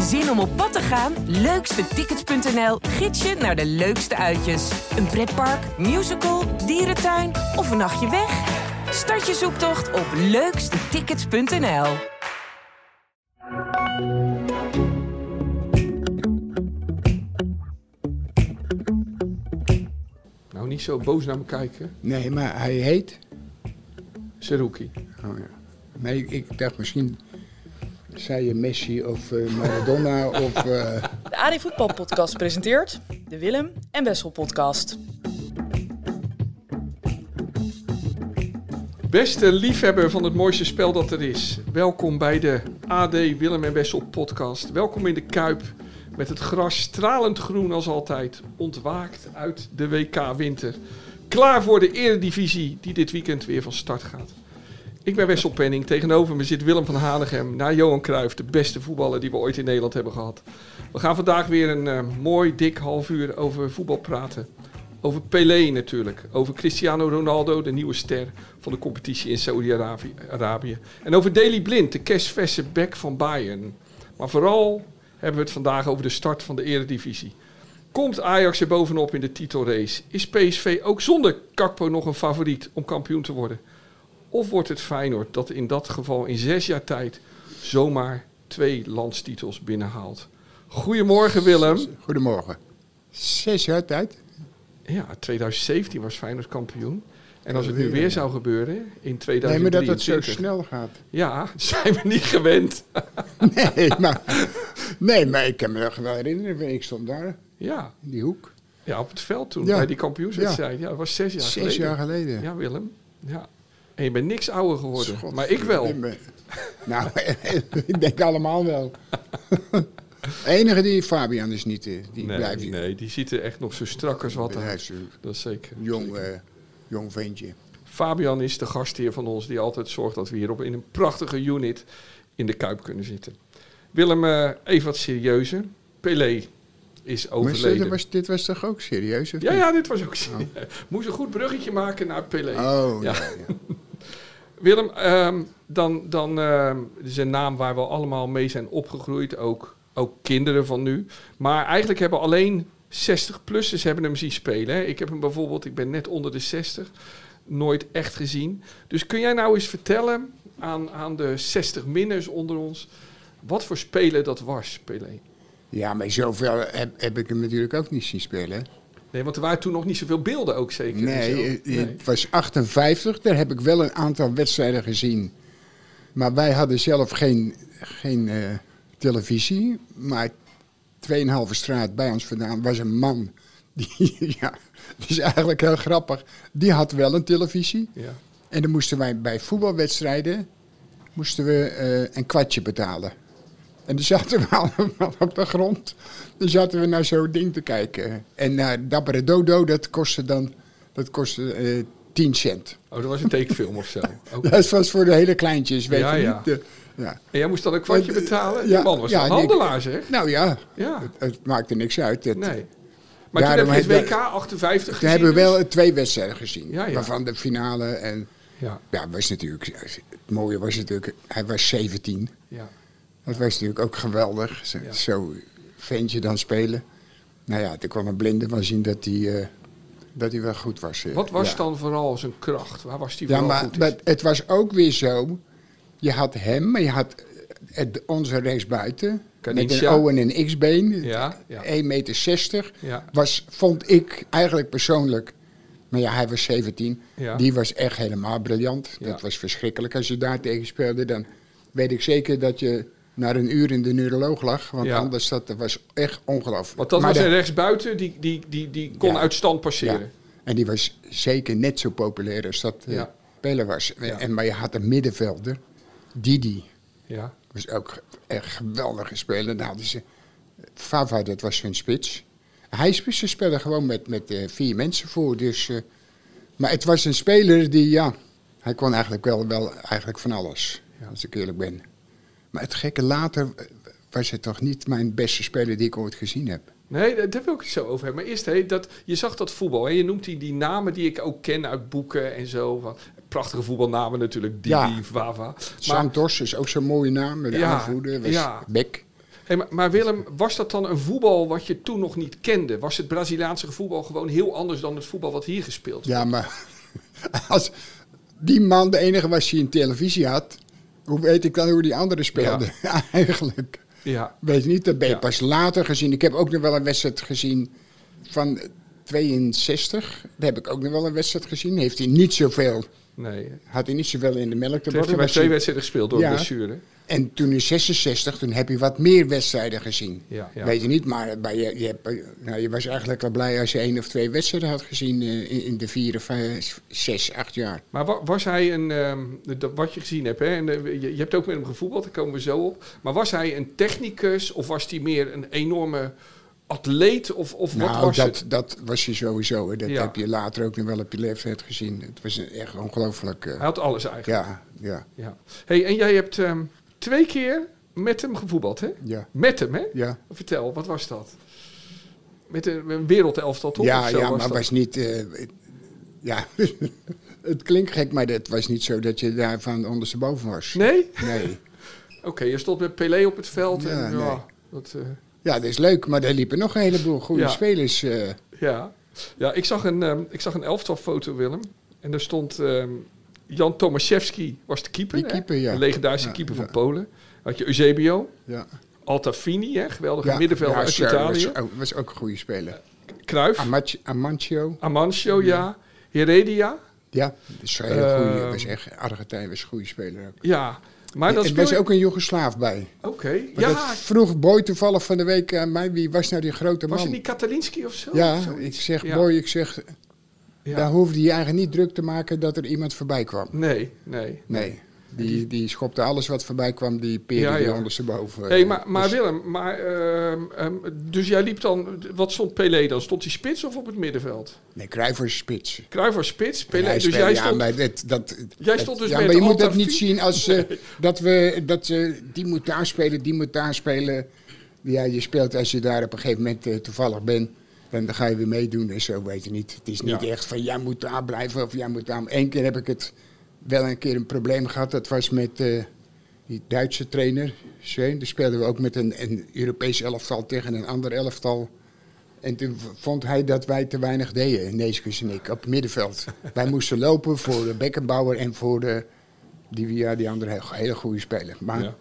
Zin om op pad te gaan? Leukstetickets.nl gids je naar de leukste uitjes. Een pretpark, musical, dierentuin of een nachtje weg? Start je zoektocht op leukstetickets.nl. Nou, niet zo boos naar me kijken. Nee, maar hij heet... Seruki. Oh ja. Nee, ik dacht misschien... Zei je Messi of eh, Maradona of... eh, De AD Voetbal Podcast presenteert de Willem en Wessel Podcast. Beste liefhebber van het mooiste spel dat er is. Welkom bij de AD Willem en Wessel podcast. Welkom in de Kuip met het gras stralend groen als altijd. Ontwaakt uit de WK winter. Klaar voor de eredivisie die dit weekend weer van start gaat. Ik ben Wessel Penning. Tegenover me zit Willem van Hanegem. Na Johan Cruijff, de beste voetballer die we ooit in Nederland hebben gehad. We gaan vandaag weer een eh, mooi dik half uur over voetbal praten. Over Pelé natuurlijk. Over Cristiano Ronaldo, de nieuwe ster van de competitie in Saudi-Arabië. Arabië. En over Daley Blind, de kerstverse back van Bayern. Maar vooral hebben we het vandaag over de start van de eredivisie. Komt Ajax er bovenop in de titelrace? Is PSV ook zonder Kakpo nog een favoriet om kampioen te worden? Of wordt het Feyenoord dat in dat geval in zes jaar tijd zomaar twee landstitels binnenhaalt? Goedemorgen Willem. Goedemorgen. Zes jaar tijd? Ja, 2017 was Feyenoord kampioen. En als het nu Weer, zou gebeuren in Nee, maar 2023... dat het zo snel gaat. Ja, zijn we niet gewend. Nee, maar, nee, maar ik kan me nog wel herinneren. Ik stond daar, Ja, in die hoek. ja op het veld toen, Ja. bij die kampioenswedstrijd. Ja, dat was zes jaar Zes geleden. jaar geleden. Ja, Willem. Ja. En je bent niks ouder geworden. Maar ik wel. ik ben- Nou, ik denk allemaal wel. enige die Fabian is niet, eh, die Nee, blijft nee, die ziet er echt nog zo strak als wat uit. Dat is zeker. jong, eh, jong ventje. Fabian is de gastheer van ons die altijd zorgt dat we hier op in een prachtige unit in de Kuip kunnen zitten. Willem, eh, even wat serieuzer. Pelé is overleden. dit was, dit was toch ook serieus? Ja, niet? ja, dit was ook serieus. Moest een goed bruggetje maken naar Pelé. Oh, Ja. ja. ja. Willem, ehm, dan, dan ehm, is een naam waar we allemaal mee zijn opgegroeid, ook, ook kinderen van nu. Maar eigenlijk hebben alleen 60-plussers hebben hem zien spelen. Hè. Ik heb hem bijvoorbeeld, ik ben net onder de 60, nooit echt gezien. Dus kun jij nou eens vertellen aan, aan de 60-minners onder ons, wat voor speler dat was, Pelé? Ja, maar zoveel heb, heb ik hem natuurlijk ook niet zien spelen. Nee, want er waren toen nog niet zoveel beelden ook zeker. Nee, eh, het was 58. Daar heb ik wel een aantal wedstrijden gezien. Maar wij hadden zelf geen, geen eh, televisie. Maar 2,5 straat bij ons vandaan was een man. Die, ja, dat is eigenlijk heel grappig. Die had wel een televisie. Ja. En dan moesten wij bij voetbalwedstrijden moesten we, eh, een kwartje betalen. En dan zaten we allemaal op de grond. Dan zaten we naar zo'n ding te kijken. En naar Dappere Dodo, dat kostte dan dat kostte, eh 10 cent. Oh, dat was een tekenfilm of zo. Oké. Dat was voor de hele kleintjes, weet Ja, je ja. niet. De- ja. En jij moest dan een kwartje betalen? ja, Die man was ja, een handelaar, zeg. Nou ja, Ja, het, het maakte niks uit. Het, nee. Maar Daarom toen heb je het WK 58 We gezien. hebben we dus? wel twee wedstrijden gezien. Waarvan de finale en... Ja, Ja, was natuurlijk, het mooie was natuurlijk, hij was 17. ja. Dat was natuurlijk ook geweldig. Zo, ventje dan spelen. Nou ja, toen kwam een blinde van zien dat hij, eh, dat hij wel goed was. eh. Wat was ja. dan vooral zijn kracht? Waar was hij Ja, vooral maar, goed in? maar het was ook weer zo. Je had hem, maar je had het, onze rechtsbuiten. Met een O en een X-been. Ja, ja. 1,60 meter. Ja. Was, vond ik eigenlijk persoonlijk. Maar ja, hij was 17. Ja. Die was echt helemaal briljant. Ja. Dat was verschrikkelijk. Als je daar tegen speelde, dan weet ik zeker dat je na een uur in de neuroloog lag. Want Ja. anders dat, dat was echt ongelooflijk. Want dat Maar was de- een rechtsbuiten, die, die, die, die kon Ja. uit stand passeren. Ja. En die was zeker net zo populair als dat Ja. Pelle was. En, maar je had een middenvelder, Didi. Ja. was ook echt geweldig speler. Hadden ze Fava, dat was hun spits. Hij sp- ze speelden gewoon met, met eh, vier mensen voor. Dus, eh, maar het was een speler die, ja, hij kon eigenlijk wel, wel eigenlijk van alles. Ja. Als ik eerlijk ben. Maar het gekke later eh, was het toch niet mijn beste speler die ik ooit gezien heb. Nee, daar wil ik het zo over hebben. Maar eerst, hé, dat, je zag dat voetbal. Hè? Je noemt die, die namen die ik ook ken uit boeken en zo. Van, prachtige voetbalnamen natuurlijk. Didi, Ja. Vava. Santos is ook zo'n mooie naam. De Ja, aanvoerder was ja. Beck. Hey, maar, maar Willem, was dat dan een voetbal wat je toen nog niet kende? Was het Braziliaanse voetbal gewoon heel anders dan het voetbal wat hier gespeeld werd? Ja, maar als die man de enige was die een televisie had, hoe weet ik dan hoe die anderen speelden? Eigenlijk. Ja, Weet je niet, dat ben je Ja. pas later gezien. Ik heb ook nog wel een wedstrijd gezien van 62. Daar heb ik ook nog wel een wedstrijd gezien. Heeft hij niet zoveel, nee. had hij niet zoveel in de melk te Toen heeft hij worden. Was twee wedstrijden gespeeld door Ja. blessure. En toen in 66, toen heb je wat meer wedstrijden gezien. Ja, ja. Weet je niet, maar bij je, je, hebt, nou, je was eigenlijk al blij als je één of twee wedstrijden had gezien eh, in, in de vier, vijf, zes, acht jaar. Maar wa- was hij een, ehm, wat je gezien hebt, hè, en, eh, je, je hebt ook met hem gevoetbald, daar komen we zo op. Maar was hij een technicus of was hij meer een enorme atleet? Of, of wat nou, was dat, het? dat was je sowieso. hè. Dat Ja. heb je later ook nog wel op je leeftijd gezien. Het was echt ongelooflijk. eh, Hij had alles eigenlijk. ja, ja, Ja. Hey, en jij hebt ehm, twee keer met hem gevoetbald, hè? ja, Met hem, hè? ja. Vertel, wat was dat? Met een, wereldelftal, toch? Ja, ja was maar dat? was niet. eh, ja, het klinkt gek, maar het was niet zo dat je daar van ondersteboven was. Nee? Nee. Oké, je stond met Pelé op het veld. Ja, en, nee. ja, dat, eh, Ja, dat is leuk, maar er liepen nog een heleboel goede Ja. spelers. eh, Ja, ja ik, zag een, ehm, ik zag een elftalfoto, Willem. En daar stond ehm, Jan Tomaszewski was de keeper. Die keeper, ja. Een legendarische Ja, keeper ja. van Polen. Had je Eusebio, ja. Altafini, hè? geweldige Ja, middenvelder ja, uit zo, Italië. Was, ook- was ook een goede speler. Amach- Amancio. Amancio, ja. Heredia, Ja, dat is een hele goede. Ehm, was echt, Argentijn was een goede speler ook. ja. Maar dan er speel was je... ook een Joegoslaaf bij. Oké, ja. dat vroeg Boy toevallig van de week aan mij. Wie was nou die grote Was man? het niet Katalinski of zo? ja, Zoiets? ik zeg Ja. Boy, ik zeg, Ja. daar hoefde je eigenlijk niet druk te maken dat er iemand voorbij kwam. Nee, nee. Nee, die, die schopte alles wat voorbij kwam, die peerde Ja, die ja. ondersteboven. Hey, maar, maar Dus- Willem, maar, ehm, ehm, dus jij liep dan... Wat stond Pelé dan? Stond hij spits of op het middenveld? Nee, Cruijff was spits. Cruijff was spits, Pelé. Dus jij ja, stond... maar dat, dat, Jij stond dus ja, maar je moet dat niet zien als eh, dat we dat ze die moet daar spelen, die moet daar spelen. Ja, je speelt als je daar op een gegeven moment eh, toevallig bent, dan ga je weer meedoen en zo, weet je niet. Het is niet Ja. echt van jij moet daar blijven of jij moet daar. Eén keer heb ik het wel een keer een probleem gehad. Dat was met eh, die Duitse trainer. Schön. Daar speelden we ook met een, een Europees elftal tegen een ander elftal. En toen vond hij dat wij te weinig deden, Neeskens en ik, op het middenveld. wij moesten lopen voor de Beckenbauer en voor de, die, ja, die andere hele, goede speler. Maar Ja.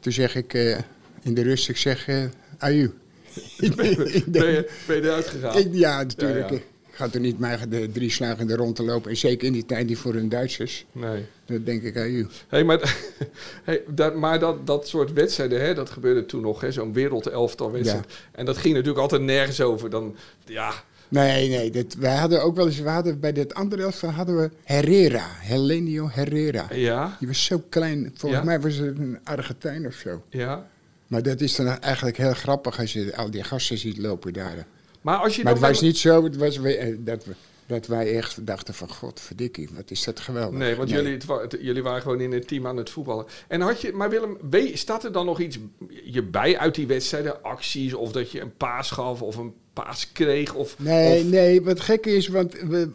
toen zeg ik eh, in de rust, ik zeg, eh aju. Ik Ben je, ben je eruit gegaan? ik- ja, natuurlijk. Ja, ja. Ik ga er niet maar de drie slagen in de rond te lopen. En zeker in die tijd die voor hun Duitsers. Nee. Dan denk ik, aju. Hey, maar hey, dat, maar dat, dat soort wedstrijden, hè, dat gebeurde toen nog, hè, zo'n wereldelftal wedstrijd. En dat ging natuurlijk altijd nergens over. Dan, ja, Nee, nee. Dat, wij hadden ook wel eens, we hadden bij dit andere elftal hadden we Herrera. Helenio Herrera. ja, Die was zo klein. Volgens Ja? mij was het een Argentijn of zo. ja. Maar dat is dan eigenlijk heel grappig als je al die gasten ziet lopen daar. Maar als je Maar het was niet zo het was, we- eh, dat, we, dat wij echt dachten van... God, verdikkie, wat is dat geweldig. Nee, want Jullie, het jullie waren gewoon in het team aan het voetballen. En had je, maar Willem, staat er dan nog iets je bij uit die wedstrijden? Acties of dat je een paas gaf of een paas kreeg? Of, Nee, of- nee, wat gek is, want we,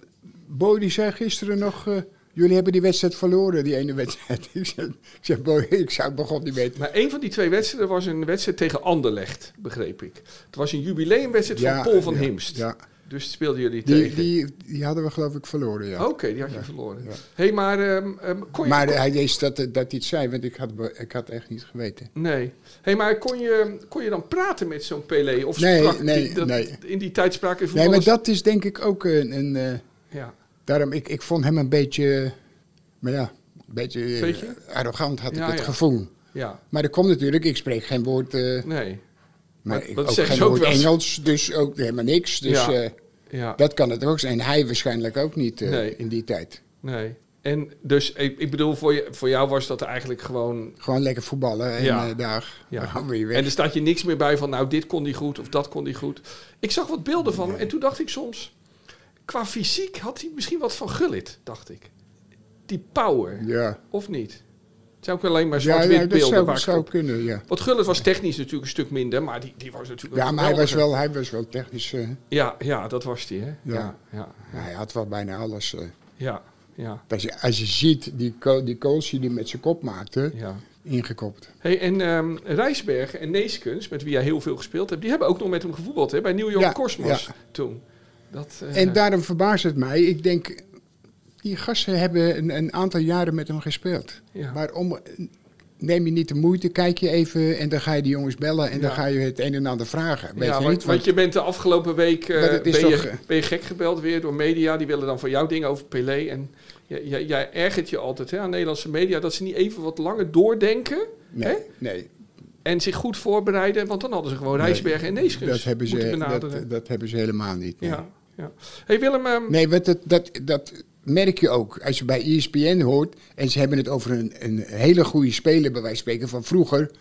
Boy die zei gisteren nog... eh, jullie hebben die wedstrijd verloren, die ene wedstrijd. ik zeg, ik zeg Boy, ik zou het begon niet weten. Maar een van die twee wedstrijden was een wedstrijd tegen Anderlecht, begreep ik. Het was een jubileumwedstrijd van Paul van ja, Himst. Ja, Dus speelden jullie die, tegen. die, die hadden we geloof ik verloren, ja. Oké, die had je verloren. hey, maar ehm, ehm, kon je... Maar kon- hij wist dat, dat hij het zei, want ik had, ik had echt niet geweten. Nee. hey, maar kon je, kon je dan praten met zo'n Pelé? Of Nee, nee, die, dat- nee. in die tijd spraken Nee, maar dat is denk ik ook een... een eh, Ja, daarom, ik, ik vond hem een beetje... Maar ja, een beetje, eh, Beetje? arrogant had ik Ja, het ja. gevoel. ja, Maar dat komt natuurlijk, ik spreek geen woord... eh, nee. maar Dat- ik, ook geen ook woord wel. Engels, dus ook helemaal niks. Dus Ja. eh, Ja, dat kan het ook zijn. Hij waarschijnlijk ook niet Nee. in die tijd. nee. En dus, ik, ik bedoel, voor, je, voor jou was dat eigenlijk gewoon... Gewoon lekker voetballen en Ja. daar, Ja. dan gaan we weer weg. En er staat je niks meer bij van, nou, dit kon die goed of dat kon die goed. Ik zag wat beelden van en toen dacht ik soms... Qua fysiek had hij misschien wat van Gullit, dacht ik. Die power, ja, of niet? Het zijn ook alleen maar ja, zwart-wit ja dat beelden zou, waar zou kunnen, ja. Want Gullit was technisch natuurlijk een stuk minder, maar die, die was natuurlijk... Ja, maar hij was, wel, hij was wel technisch. eh, Ja, ja, dat was hij, hè? Ja, Ja. ja, hij had wel bijna alles. eh. ja, ja, als, je, als je ziet die, die goals die hij met zijn kop maakte. ja. ingekopt. Hey, en ehm Rijsbergen en Neeskens, met wie jij heel veel gespeeld hebt, die hebben ook nog met hem gevoetbald hè, bij New York Ja, Cosmos ja. toen. Dat, eh, En daarom verbaast het mij. Ik denk, die gasten hebben een, een aantal jaren met hem gespeeld. ja. Waarom neem je niet de moeite, kijk je even en dan ga je die jongens bellen en dan ga je het een en ander vragen. Weet ja, je want, niet? want je bent de afgelopen week eh, is ben, toch, je, eh, ben je gek gebeld weer door media. Die willen dan van jou dingen over Pelé. En jij, jij, jij ergert je altijd hè, aan Nederlandse media dat ze niet even wat langer doordenken nee, hè? nee, en zich goed voorbereiden. Want dan hadden ze gewoon Nee, Rijsbergen en Neeskens dat hebben, moeten ze, benaderen. dat, dat hebben ze helemaal niet. nee. ja, ja. Hey Willem, ehm, Nee, want dat, dat, dat merk je ook. Als je bij ESPN hoort en ze hebben het over een, een hele goede speler, bij wijze van spreken, van vroeger.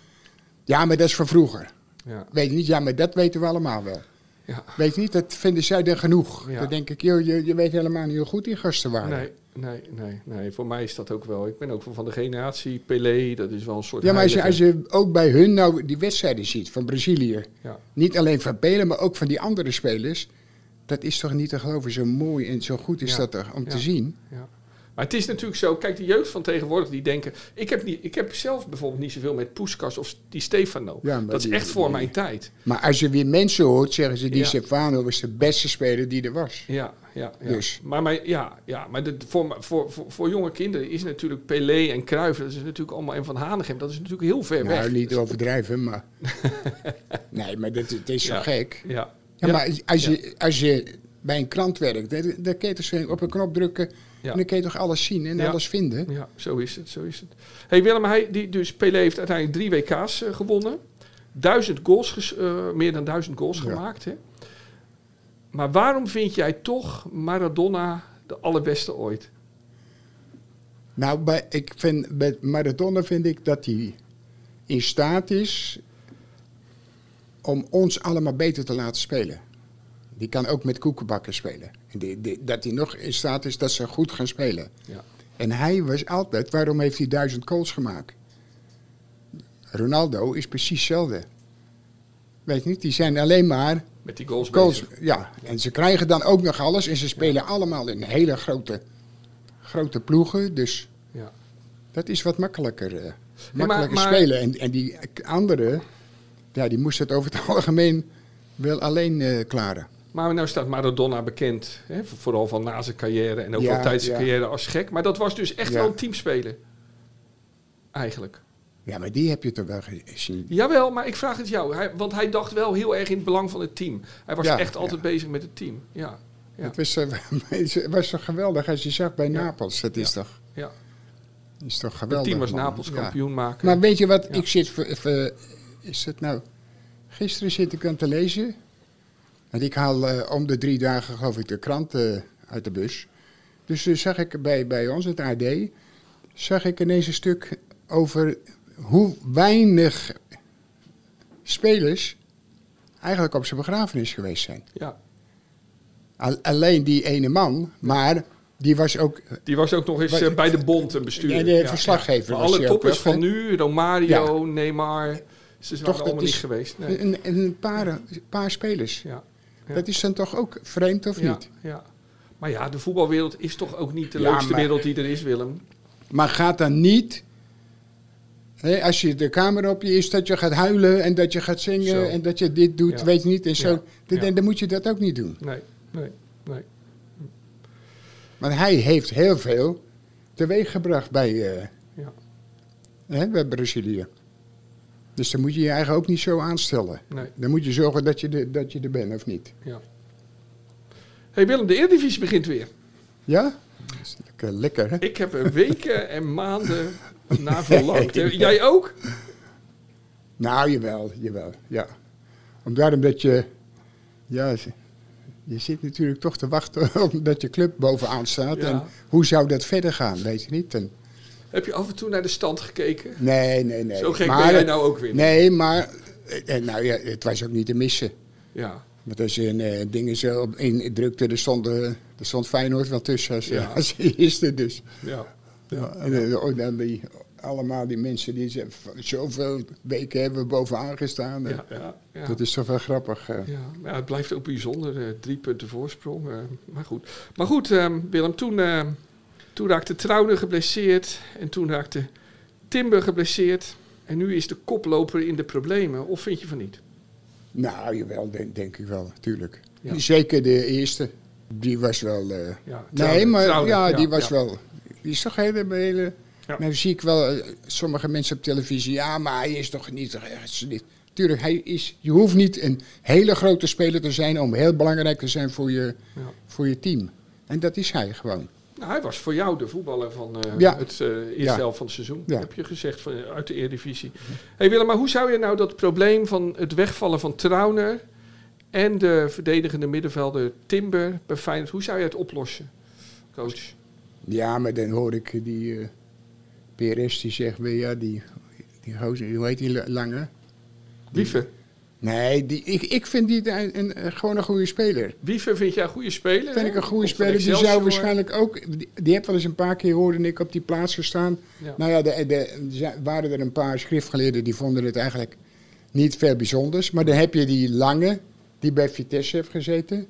Ja, maar dat is van vroeger. ja, Weet je niet? Ja, maar dat weten we allemaal wel. ja. Weet je niet? Dat vinden zij er genoeg. Ja. Dan denk ik, joh, je, je weet helemaal niet hoe goed die gasten waren. Nee, nee, nee, nee. Voor mij is dat ook wel. Ik ben ook van de generatie Pelé. Dat is wel een soort Ja, maar als je, als je ook bij hun nou die wedstrijden ziet van Brazilië. Ja. Niet alleen van Pelen, maar ook van die andere spelers. Dat is toch niet te geloven. Zo mooi en zo goed is Ja. dat er om Ja. te zien. Ja. Maar het is natuurlijk zo, kijk, de jeugd van tegenwoordig die denken. Ik heb, niet, ik heb zelf bijvoorbeeld niet zoveel met Poeskas of die Stefano. Ja, maar dat is echt voor die- mijn tijd. Maar als je weer mensen hoort, zeggen ze die Ja. Stefano was de beste speler die er was. Ja, ja, ja. Dus. Maar, mijn, ja, ja, maar de, voor, voor, voor, voor jonge kinderen is natuurlijk Pelé en Cruijff, dat is natuurlijk allemaal, en Van Hanegem, dat is natuurlijk heel ver Nou, weg. niet Dus- overdrijven, maar... nee, maar dit, het is zo gek. Ja, Ja, maar als je, als je bij een krant werkt, dan, dan kun je toch op een knop drukken... En dan kun je toch alles zien en alles vinden? Ja, zo is het, zo is het. Hey Willem, hij, die, dus Pelé heeft uiteindelijk drie WK's eh, gewonnen. Duizend goals, eh, meer dan duizend goals gemaakt. Hè? Maar waarom vind jij toch Maradona de allerbeste ooit? Nou, bij, ik vind, bij Maradona vind ik dat hij in staat is om ons allemaal beter te laten spelen. Die kan ook met koekenbakken spelen. En die, die- dat hij nog in staat is dat ze goed gaan spelen. Ja. En hij was altijd, waarom heeft hij duizend goals gemaakt? Ronaldo is precies hetzelfde. Weet je niet, die zijn alleen maar Met die goals. Ja, en ze krijgen dan ook nog alles. En ze spelen allemaal in hele grote, grote ploegen. Dus Ja. dat is wat makkelijker, eh, makkelijker maar- spelen. En, en die anderen, ja, die moesten het over het algemeen wel alleen eh, klaren. Maar nou staat Maradona bekend, hè, voor- vooral van na zijn carrière en ook Ja, wel tijdens zijn ja. carrière als gek. Maar dat was dus echt wel een teamspeler. Eigenlijk. Ja, maar die heb je toch wel gezien. Jawel, maar ik vraag het jou. Hij, want hij dacht wel heel erg in het belang van het team. Hij was echt altijd bezig met het team. Ja, ja. Het, was, eh, het was toch geweldig als je zag bij. Napels. Dat is toch, ja. is toch Het geweldig. team was man. Napels kampioen maken. Maar weet je wat, ik zit, is het nou, gisteren zit ik aan te lezen. En ik haal eh, om de drie dagen geloof ik de krant eh, uit de bus. Dus uh, zag ik bij, bij ons, het AD, zag ik ineens een stuk over hoe weinig spelers eigenlijk op zijn begrafenis geweest zijn. ja. Al- alleen die ene man, maar die was ook Die was ook nog eens Bij- bij de bond een bestuurder. Nee, de verslaggever alle toppers van nu, Romario, Neymar, ze zijn Toch, allemaal niet geweest. Nee. een, een, een paar, een paar spelers. Ja. Ja. Dat is dan toch ook vreemd of ja, niet? ja. Maar ja, de voetbalwereld is toch ook niet de Ja, leukste maar- wereld die er is, Willem. Maar gaat dan niet, hè, als je de camera op je is, dat je gaat huilen en dat je gaat zingen Zo. en dat je dit doet, Ja. weet je niet. En zo. Ja. Dan, Ja. dan moet je dat ook niet doen. Nee, nee, nee. Want hij heeft heel veel teweeggebracht bij, Ja. hè, bij Brazilië. Dus dan moet je je eigen ook niet zo aanstellen. nee. Dan moet je zorgen dat je, de, dat je er bent, of niet? Ja. hey Willem, de Eredivisie begint weer. Ja? Dat is lekker, lekker hè? Ik heb er weken en maanden naar verlangd. Jij ook? Nou, jawel, jawel, ja. Omdat omdat je, ja, je zit natuurlijk toch te wachten omdat je club bovenaan staat. Ja. En hoe zou dat verder gaan, weet je niet? En, Heb je af en toe naar de stand gekeken? nee, nee, nee. Zo gek maar, ben jij nou ook weer. Nee, maar, eh, nou ja, het was ook niet te missen. Ja, Want als je een eh, dingen zo op- in drukte, er stond, eh, er stond Feyenoord wel tussen als, Ja. als eerste dus. ja. Ja, en eh, oh, dan die, allemaal die mensen die van zoveel weken hebben we bovenaan gestaan. ja, ja, ja. Dat is toch wel grappig. eh. Ja, het blijft ook bijzonder. eh, drie punten voorsprong. eh, maar goed, maar goed ehm, Willem, toen, eh, toen raakte Trouwner geblesseerd. En toen raakte Timber geblesseerd en nu is de koploper in de problemen. Of vind je van niet? Nou, jawel, denk, denk ik wel, natuurlijk. Ja. Zeker de eerste. Die was wel... eh, Ja, nee, maar ja, die ja, was wel... Die is toch hele... hele dan zie ik wel eh, sommige mensen op televisie... Ja, maar hij is toch niet... echt niet. Tuurlijk, hij is, je hoeft niet een hele grote speler te zijn... om heel belangrijk te zijn voor je, voor je team. En dat is hij gewoon. Nou, hij was voor jou de voetballer van eh, Ja. het eh, eerste Ja. helft van het seizoen. Ja. Heb je gezegd van, uit de Eredivisie. hey Willem, maar hoe zou je nou dat probleem van het wegvallen van Trauner... en de verdedigende middenvelder Timber bij Feyenoord... hoe zou je het oplossen, coach? Ja, maar dan hoor ik die eh PRS die zegt weer... Ja, die, die gozer, hoe heet die la- lange? Wiever. Nee, die, ik, ik vind die een, een, een- gewoon een goede speler. Wiever vind jij een goede speler? vind hè? ik een goede speler. Die zou waarschijnlijk ook. Die, die heeft wel eens een paar keer hoorde ik op die plaats gestaan. Ja. Nou ja, de, er waren er een paar schriftgeleerden die vonden het eigenlijk niet veel bijzonders. Maar dan heb je die lange, die bij Vitesse heeft gezeten.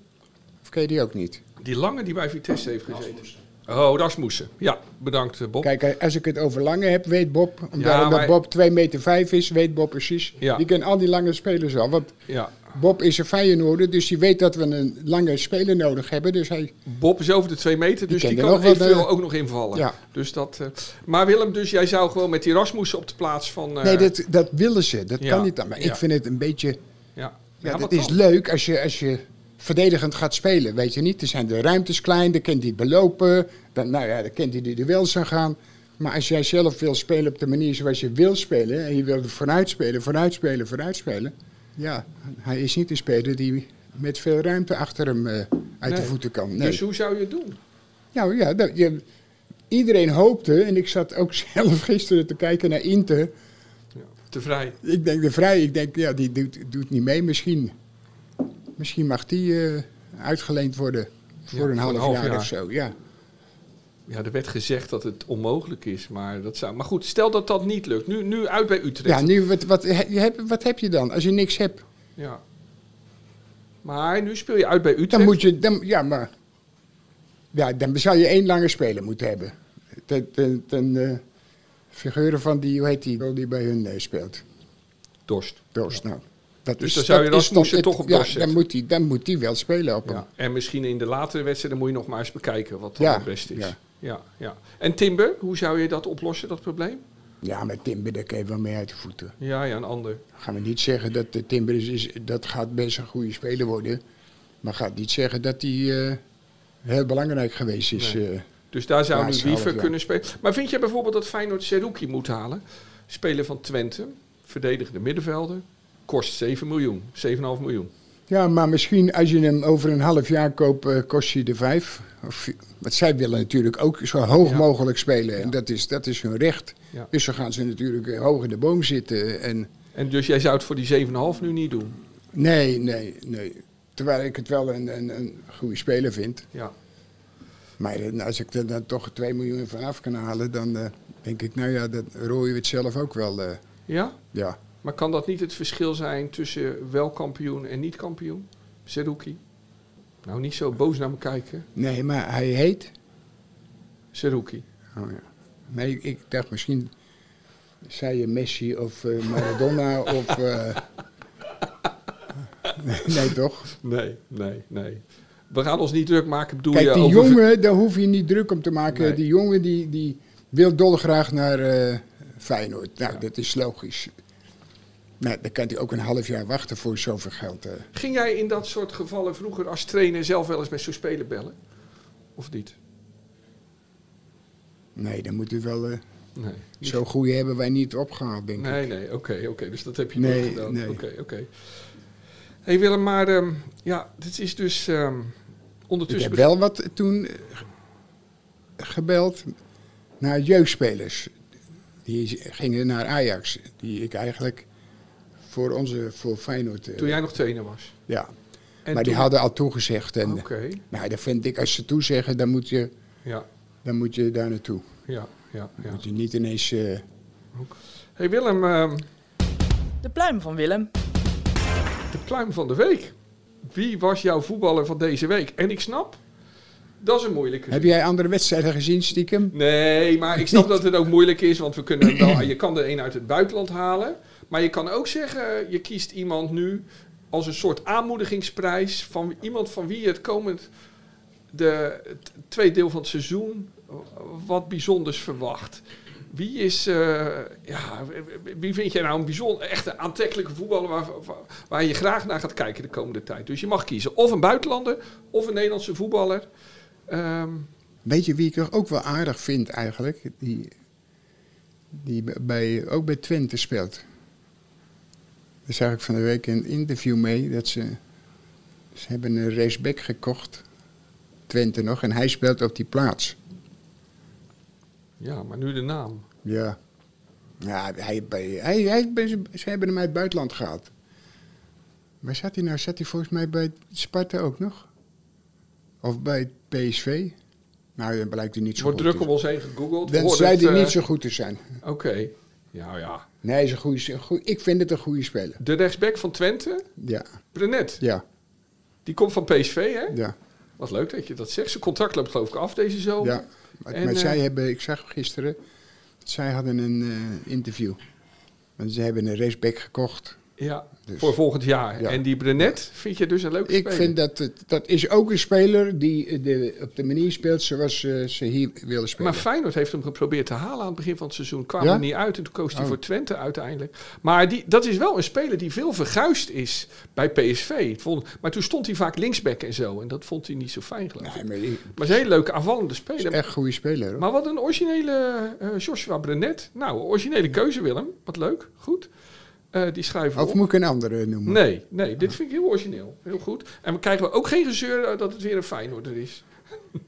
Of ken je die ook niet? Die lange die bij Vitesse heeft gezeten. Oh, Rasmussen. Ja, bedankt eh, Bob. Kijk, als ik het over lange heb, weet Bob. Omdat, Ja, omdat maar- Bob 2 meter 5 is, weet Bob precies. Ja. Die kent al die lange spelers al. Want Ja. Bob is een Feyenoorder, dus die weet dat we een lange speler nodig hebben. Dus hij, Bob is over de twee meter, dus die kan eventueel eh, ook nog invallen. Ja. Dus dat, eh, maar Willem, dus jij zou gewoon met die Rasmussen op de plaats van... eh, nee, dat, dat willen ze. Dat kan niet dan. Maar ik vind het een beetje... Ja, Ja, Ja, wat is leuk als je, als je verdedigend gaat spelen, weet je niet. Er zijn de ruimtes klein, dan kent hij het belopen. Dan, nou ja, dan kent hij de duels aan gaan. Maar als jij zelf wil spelen op de manier zoals je wil spelen... en je wil vooruit spelen, vooruit spelen, vooruit spelen... ja, hij is niet een speler die met veel ruimte achter hem eh, uit de voeten kan. Nee. Dus hoe zou je het doen? Nou ja, dat, je, iedereen hoopte, en ik zat ook zelf gisteren te kijken naar Inter... Te vrij. Ik denk de Vrij, ik denk, ja, die doet, doet niet mee. Misschien, misschien mag die eh, uitgeleend worden voor Ja, een half, jaar, jaar. of zo. Ja. Ja, er werd gezegd dat het onmogelijk is, maar dat zou... Maar goed, stel dat dat niet lukt. Nu, nu uit bij Utrecht. ja, nu, wat, wat, he- je hebt, wat heb je dan als je niks hebt? Ja. Maar nu speel je uit bij Utrecht. Dan moet je, dan, ja, maar, ja, dan zou je één lange speler moeten hebben. Ten, ten, ten eh, figuren van die, hoe heet die, die bij hun eh, speelt. Dorst. Dorst, nou. Dat Dus dan zou je dat is toch op ja, zetten. dan moet, hij, dan moet hij wel spelen op hem. Ja. En misschien in de latere wedstrijden moet je nog maar eens bekijken wat dan Ja, het beste is. ja. Ja, ja. En Timber, hoe zou je dat oplossen, dat probleem? Ja, met Timber, daar kun je wel mee uit de voeten. Ja, ja, een ander. gaan we niet zeggen dat de Timber is, is- dat gaat best een goede speler worden. Maar gaat niet zeggen dat hij eh, heel belangrijk geweest is. Nee. eh. Dus daar zou nu Wiever jaar. kunnen spelen. Maar vind je bijvoorbeeld dat Feyenoord Seruki moet halen? Speler van Twente, verdedigende middenvelder. Kost 7 miljoen, 7,5 miljoen. ja, maar misschien als je hem over een half jaar koopt, eh, kost je de vijf. Of, want zij willen natuurlijk ook zo hoog Ja. mogelijk spelen. En dat is, dat is hun recht. Ja. Dus dan gaan ze natuurlijk eh, hoog in de boom zitten. En En dus jij zou het voor die 7,5 nu niet doen? nee, nee, nee. Terwijl ik het wel een, een, een goede speler vind. Ja. Maar eh, als ik er dan toch 2 miljoen vanaf kan halen, dan denk ik, nou ja, dat rooien we het zelf ook wel. Ja? ja. Maar kan dat niet het verschil zijn tussen wel kampioen en niet kampioen? Seruki? Nou, niet zo boos naar me kijken. Nee, maar hij heet. Seruki. Oh ja. Nee, ik dacht misschien. Zei je Messi of eh, Maradona of. eh, nee, toch? Nee, nee, nee. We gaan ons niet druk maken, bedoel Kijk, je die over... jongen, daar hoef je niet druk om te maken. Nee. Die jongen die, die wil dolgraag naar eh, Feyenoord. Nou, Ja. dat is logisch. Nou, dan kan hij ook een half jaar wachten voor zoveel geld. eh. Ging jij in dat soort gevallen vroeger als trainer zelf wel eens met zo'n speler bellen? Of niet? Nee, dan moet het wel. eh, Nee. zo goede hebben wij niet opgehaald, denk ik. Nee, nee, oké, oké. Dus dat heb je Nee, nooit gedaan. nee. Oké, oké. hey Willem, maar ehm, ja, dit is dus ehm, Ik ondertussen... heb wel wat toen eh, gebeld naar jeugdspelers. Die gingen naar Ajax. Die ik eigenlijk voor onze, voor Feyenoord... eh, Toen jij nog trainer was. Ja, En maar die hadden al toegezegd. En, Oké, Nou, dat vind ik, als ze toezeggen, dan moet je, ja, dan moet je daar naartoe. ja, ja. Dan ja. moet je niet ineens... eh, hey Willem, ehm, De pluim van Willem. de pluim van de week. Wie was jouw voetballer van deze week? En ik snap Dat is een moeilijke. Heb jij andere wedstrijden gezien, stiekem? Nee, maar ik snap dat het ook moeilijk is, want we kunnen wel, je kan er een uit het buitenland halen. Maar je kan ook zeggen, je kiest iemand nu als een soort aanmoedigingsprijs van iemand van wie je het komend de, tweede deel van het seizoen wat bijzonders verwacht. Wie is, eh, ja, wie vind jij nou een bijzonder, echte aantrekkelijke voetballer waar, waar je graag naar gaat kijken de komende tijd? Dus je mag kiezen of een buitenlander of een Nederlandse voetballer. Ehm, Weet je wie ik er ook wel aardig vind eigenlijk? Die, die bij, ook bij Twente speelt. Daar zag ik van de week een interview mee. Dat ze, ze hebben een raceback gekocht. Twente nog. En hij speelt op die plaats. ja, maar nu de naam. Ja. Ja, hij, bij, hij, hij, ze hebben hem uit het buitenland gehaald. Waar zat hij nou? Zat hij volgens mij bij Sparta ook nog? Of bij PSV? Nou, dan blijkt hij niet zo wordt goed druk te om ons heen gegoogeld. Dan zei hij eh, niet zo goed te zijn. Oké. Ja, ja. Nee, is een goede, een ik vind het een goede speler. De rechtsback van Twente, Ja, Brenet. ja, Die komt van PSV, hè? ja. Wat leuk dat je dat zegt. Zijn contract loopt geloof ik af deze zomer. ja. Maar, En, maar eh, zij hebben, ik zag gisteren, zij hadden een eh, interview. Want ze hebben een raceback gekocht. Ja, Dus- voor volgend jaar. Ja. En die Brenet vind je dus een leuke Ik speler? vind dat, het, dat is ook een speler die eh, de, op de manier speelt zoals eh, ze hier willen spelen. Maar Feyenoord heeft hem geprobeerd te halen aan het begin van het seizoen. Kwam Ja? er niet uit en toen koos hij Oh. voor Twente uiteindelijk. Maar die, dat is wel een speler die veel verguisd is bij PSV. Vond- maar toen stond hij vaak linksback en zo. En dat vond hij niet zo fijn geloof ik. nee, maar die Maar het is een hele leuke aanvallende speler. echt een goede speler. Hoor. Maar wat een originele eh, Joshua Brenet. Nou, originele keuze Willem. Wat leuk. Goed. Eh, die schrijven Of op. moet ik een andere noemen? Nee, nee, dit vind ik heel origineel. Heel goed. En we krijgen we ook geen gezeur eh, dat het weer een Feyenoorder is.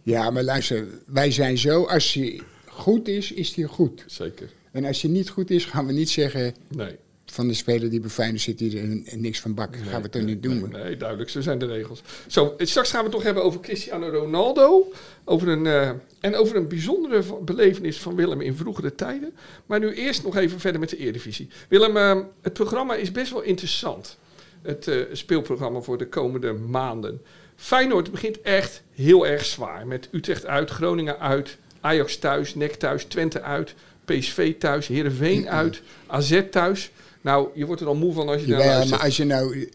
Ja, maar luister, wij zijn zo, als hij goed is, is hij goed. Zeker. En als hij niet goed is, gaan we niet zeggen Nee. Van de speler die bij Feyenoord zit hier en, en niks van bak. gaan we het dan nee, niet doen. Nee, nee, duidelijk. Zo zijn de regels. Zo, straks gaan we het nog hebben over Cristiano Ronaldo. Over een, eh, en over een bijzondere belevenis van Willem in vroegere tijden. Maar nu eerst nog even verder met de Eredivisie. Willem, eh, het programma is best wel interessant. Het eh, speelprogramma voor de komende maanden. Feyenoord begint echt heel erg zwaar. Met Utrecht uit, Groningen uit, Ajax thuis, NEC thuis, Twente uit, PSV thuis, Heerenveen uit, AZ thuis. Nou, je wordt er al moe van als je naar Ja, maar als je nou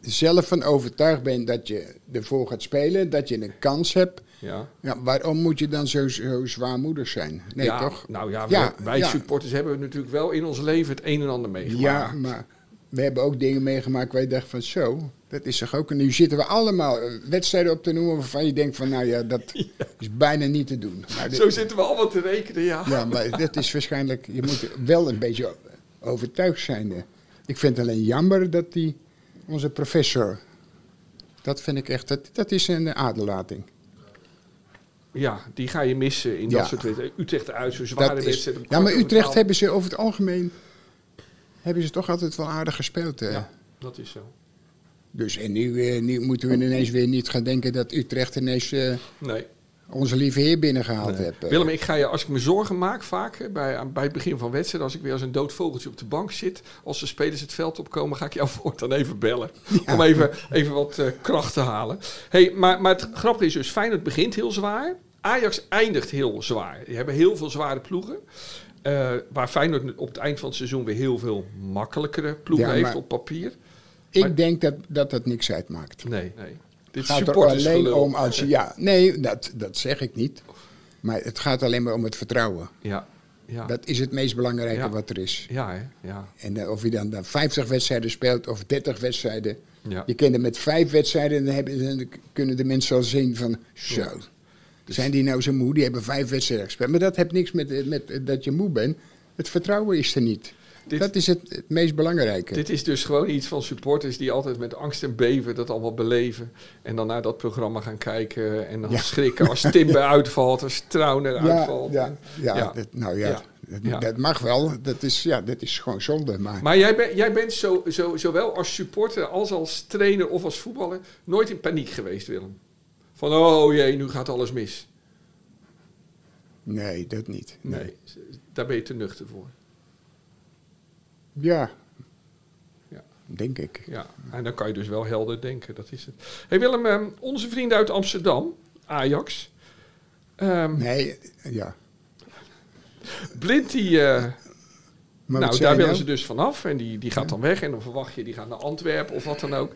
zelf van overtuigd bent dat je ervoor gaat spelen, dat je een kans hebt, Ja. ja, waarom moet je dan zo, zo zwaarmoedig zijn? Nee, ja, toch? Nou ja, Ja, wij, supporters hebben natuurlijk wel in ons leven het een en ander meegemaakt. Ja, maar we hebben ook dingen meegemaakt waar je dacht van zo, dat is toch ook... En nu zitten we allemaal eh, wedstrijden op te noemen waarvan je denkt van nou ja, dat is bijna niet te doen. Maar dit- Zo zitten we allemaal te rekenen, ja. Ja, maar dat is waarschijnlijk, je moet wel een beetje overtuigd zijn. eh. Ik vind het alleen jammer dat die, onze professor, dat vind ik echt, dat, dat is een aderlating. Ja, die ga je missen in Ja. dat soort wedstrijden. Utrecht uit, zo'n zware ja, maar Utrecht hebben ze over het algemeen, hebben ze toch altijd wel aardig gespeeld. eh. Ja, dat is zo. Dus en nu, eh, nu moeten we ineens weer niet gaan denken dat Utrecht ineens eh, Nee. Onze lieve heer binnengehaald nee. heeft. eh. Willem, ik ga je, als ik me zorgen maak vaak, bij, bij het begin van wedstrijden, als ik weer als een dood vogeltje op de bank zit, als de spelers het veld opkomen, ga ik jou voortaan even bellen. Om even, even wat eh, kracht te halen. Hey, maar, maar het grappige is dus, Feyenoord begint heel zwaar. Ajax eindigt heel zwaar. Die hebben heel veel zware ploegen. Eh, waar Feyenoord op het eind van het seizoen weer heel veel makkelijkere ploegen Ja, heeft op papier. ik maar- denk dat, dat dat niks uitmaakt. Nee, nee. Dit gaat er alleen om als je, ja, nee, dat, dat zeg ik niet. Maar het gaat alleen maar om het vertrouwen. Ja, ja. Dat is het meest belangrijke Ja. wat er is. ja, hè? ja. En eh, of je dan, dan 50 wedstrijden speelt of 30 wedstrijden. ja. Je kent er met vijf wedstrijden en dan, hebben, dan kunnen de mensen al zien van zo. Dus- Zijn die nou zo moe? Die hebben vijf wedstrijden gespeeld. Maar dat heeft niks met, met dat je moe bent. Het vertrouwen is er niet. Dit- dat is het, het meest belangrijke. Dit is dus gewoon iets van supporters die altijd met angst en beven dat allemaal beleven. En dan naar dat programma gaan kijken en dan Ja. schrikken als Timber uitvalt, als Trauner ja, uitvalt. ja, ja, Ja. Dat, nou ja, Ja. Dat, Ja. dat mag wel. Dat is, ja, dat is gewoon zonde. Maar, Maar jij, ben, jij bent zo, zo, zowel als supporter als als trainer of als voetballer nooit in paniek geweest, Willem. Van, oh jee, nu gaat alles mis. nee, dat niet. Nee, daar ben je te nuchter voor. Ja. Ja. Denk ik. Ja, en dan kan je dus wel helder denken, dat is het. hey Willem, ehm, onze vrienden uit Amsterdam, Ajax, Ehm, Nee, ja. Blind, die, eh, nou, daar willen nou? ze dus vanaf. En die, die gaat dan weg. En dan verwacht je, die gaat naar Antwerpen of wat dan ook.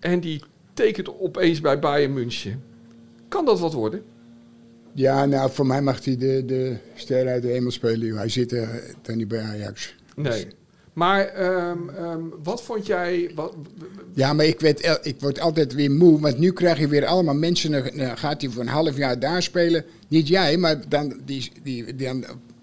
En die tekent opeens bij Bayern München. Kan dat wat worden? Ja, nou, voor mij mag hij de, de ster uit de hemel spelen. Hij zit er dan niet bij Ajax. Nee. Maar ehm, ehm, wat vond jij... Wat, Ja, maar ik, weet, ik word altijd weer moe, want nu krijg je weer allemaal mensen. Dan, gaat hij voor een half jaar daar spelen. Niet jij, maar dan die, die,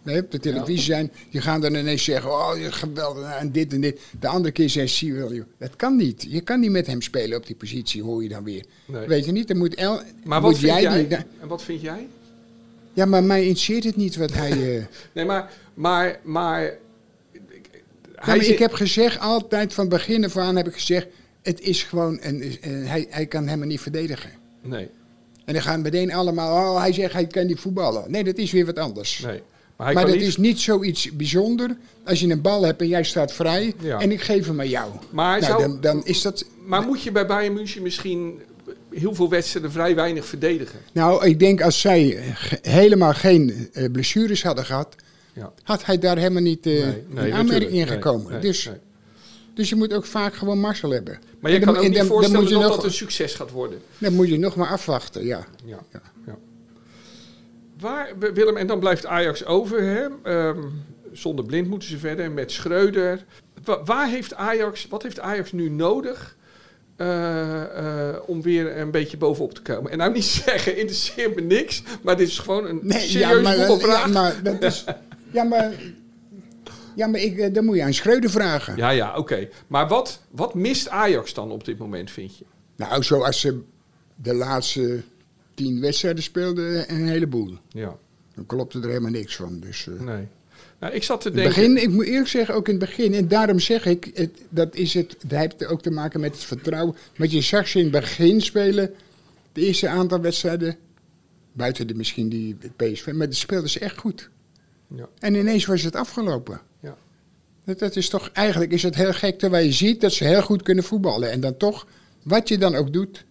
nee, op de televisie zijn. Die gaan dan ineens zeggen: Oh, je geweldig en dit en dit. De andere keer zegt zie wel, joh, dat kan niet. Je kan niet met hem spelen op die positie, hoor je dan weer. Nee. Weet je niet? Dan moet, el, maar moet wat vind jij? die- en wat vind jij? ja, maar mij interesseert het niet wat hij. eh, Nee, maar... maar, maar Maar ik heb gezegd, altijd van begin af aan heb ik gezegd... het is gewoon, een, een- hij, hij kan helemaal niet verdedigen. Nee, En dan gaan meteen allemaal, oh, hij zegt hij kan niet voetballen. Nee, dat is weer wat anders. nee. Maar hij maar dat niet... is niet zoiets bijzonder als je een bal hebt en jij staat vrij... Ja. en ik geef hem aan jou. Maar, hij nou, zou- dan, dan is dat... maar moet je bij Bayern München misschien heel veel wedstrijden vrij weinig verdedigen? Nou, ik denk als zij helemaal geen eh, blessures hadden gehad... Ja. had hij daar helemaal niet in aanmerking Nee, gekomen. nee, dus, nee. dus je moet ook vaak gewoon Marcel hebben. Maar je kan ook niet dan- dan voorstellen moet je dat nog- dat een succes gaat worden. Dan moet je nog maar afwachten, ja. Ja. Ja. ja. Waar, Willem, en dan blijft Ajax over. Hè? Ehm, zonder blind moeten ze verder. Met Schreuder. Wa- waar heeft Ajax, wat heeft Ajax nu nodig eh, eh, om weer een beetje bovenop te komen? En nou niet zeggen, interesseert me niks. Maar dit is gewoon een Nee, serieus ja, maar, voetbalvraag. ja, maar dat is. Ja, maar. Ja, maar ik, eh, dan moet je aan Schreuder vragen. Ja, ja, oké. Maar wat, wat mist Ajax dan op dit moment, vind je? Nou, zoals ze de laatste tien wedstrijden speelden, een heleboel. Ja, Dan klopte er helemaal niks van. Dus, eh, nee. Nou, ik zat te denken... begin, ik moet eerlijk zeggen, ook in het begin. En daarom zeg ik, het, dat, is het, dat heeft ook te maken met het vertrouwen. Want je zag ze in het begin spelen, de eerste aantal wedstrijden, buiten de misschien die PSV, maar die speelden ze echt goed. Ja. En ineens was het afgelopen. Ja. Dat, dat is toch, eigenlijk is het heel gek terwijl je ziet dat ze heel goed kunnen voetballen. En dan toch, wat je dan ook doet.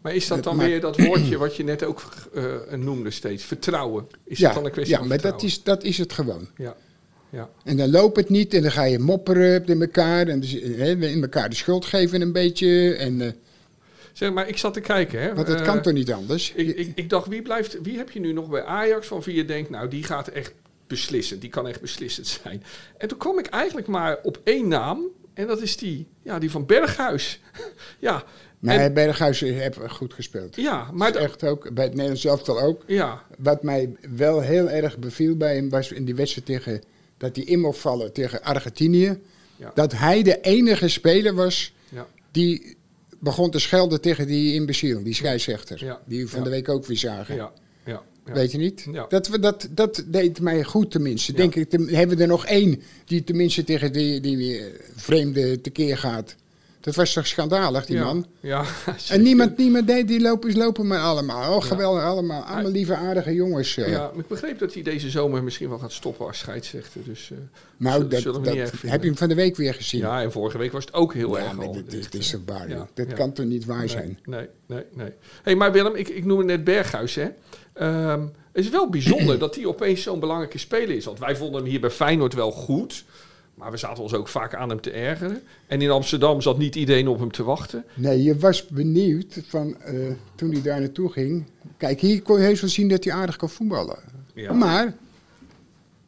Maar is dat dan Maar- weer dat woordje wat je net ook eh, noemde steeds? Vertrouwen. Is ja, dat dan een kwestie ja van maar dat vertrouwen? is, dat is het gewoon. Ja, ja. En dan loopt het niet en dan ga je mopperen in elkaar. En dus, hè, in elkaar de schuld geven een beetje. En, eh, Zeg maar, ik zat te kijken. Hè. want dat Eh, kan toch niet anders? ik, ik, ik dacht, wie, blijft, wie heb je nu nog bij Ajax van wie je denkt, nou, die gaat echt beslissen. Die kan echt beslissend zijn. En toen kwam ik eigenlijk maar op één naam. En dat is die, ja, die van Berghuis. ja, maar en- Berghuis heeft goed gespeeld. ja, Maar echt ook, bij het Nederlands elftal ook. Ja, Wat mij wel heel erg beviel bij hem was in die wedstrijd tegen... dat hij in mocht vallen tegen Argentinië. Ja. Dat hij de enige speler was ja, die begon te schelden tegen die imbeciel, die scheidsrechter. Ja. Die we van de week ook weer zagen. ja, ja. Ja. Weet je niet? Ja. Dat, we- dat, dat deed mij goed tenminste. Ja. Denk ik, hebben we er nog één die tenminste tegen die, die eh, vreemde tekeer gaat. Dat was toch schandalig, die man? Ja, En niemand, niemand deed, die lopen, lopen maar allemaal. Oh, geweldig, allemaal. Allemaal lieve, aardige jongens. eh. Ja, maar ik begreep dat hij deze zomer misschien wel gaat stoppen als scheidsrechter. Dus eh, nou, dat, dat heb je hem van de week weer gezien. Ja, en vorige week was het ook heel erg maar al. dit is, dit is toch waar, Ja, joh. Dat kan toch niet waar nee, zijn? Nee, nee, nee. hey, maar Willem, ik, ik noemde net Berghuis, hè. Ehm, het is wel bijzonder dat hij opeens zo'n belangrijke speler is. Want wij vonden hem hier bij Feyenoord wel goed. Maar we zaten ons ook vaak aan hem te ergeren. En in Amsterdam zat niet iedereen op hem te wachten. Nee, je was benieuwd van eh, toen hij daar naartoe ging. Kijk, hier kon je heus wel zien dat hij aardig kan voetballen. Ja. Maar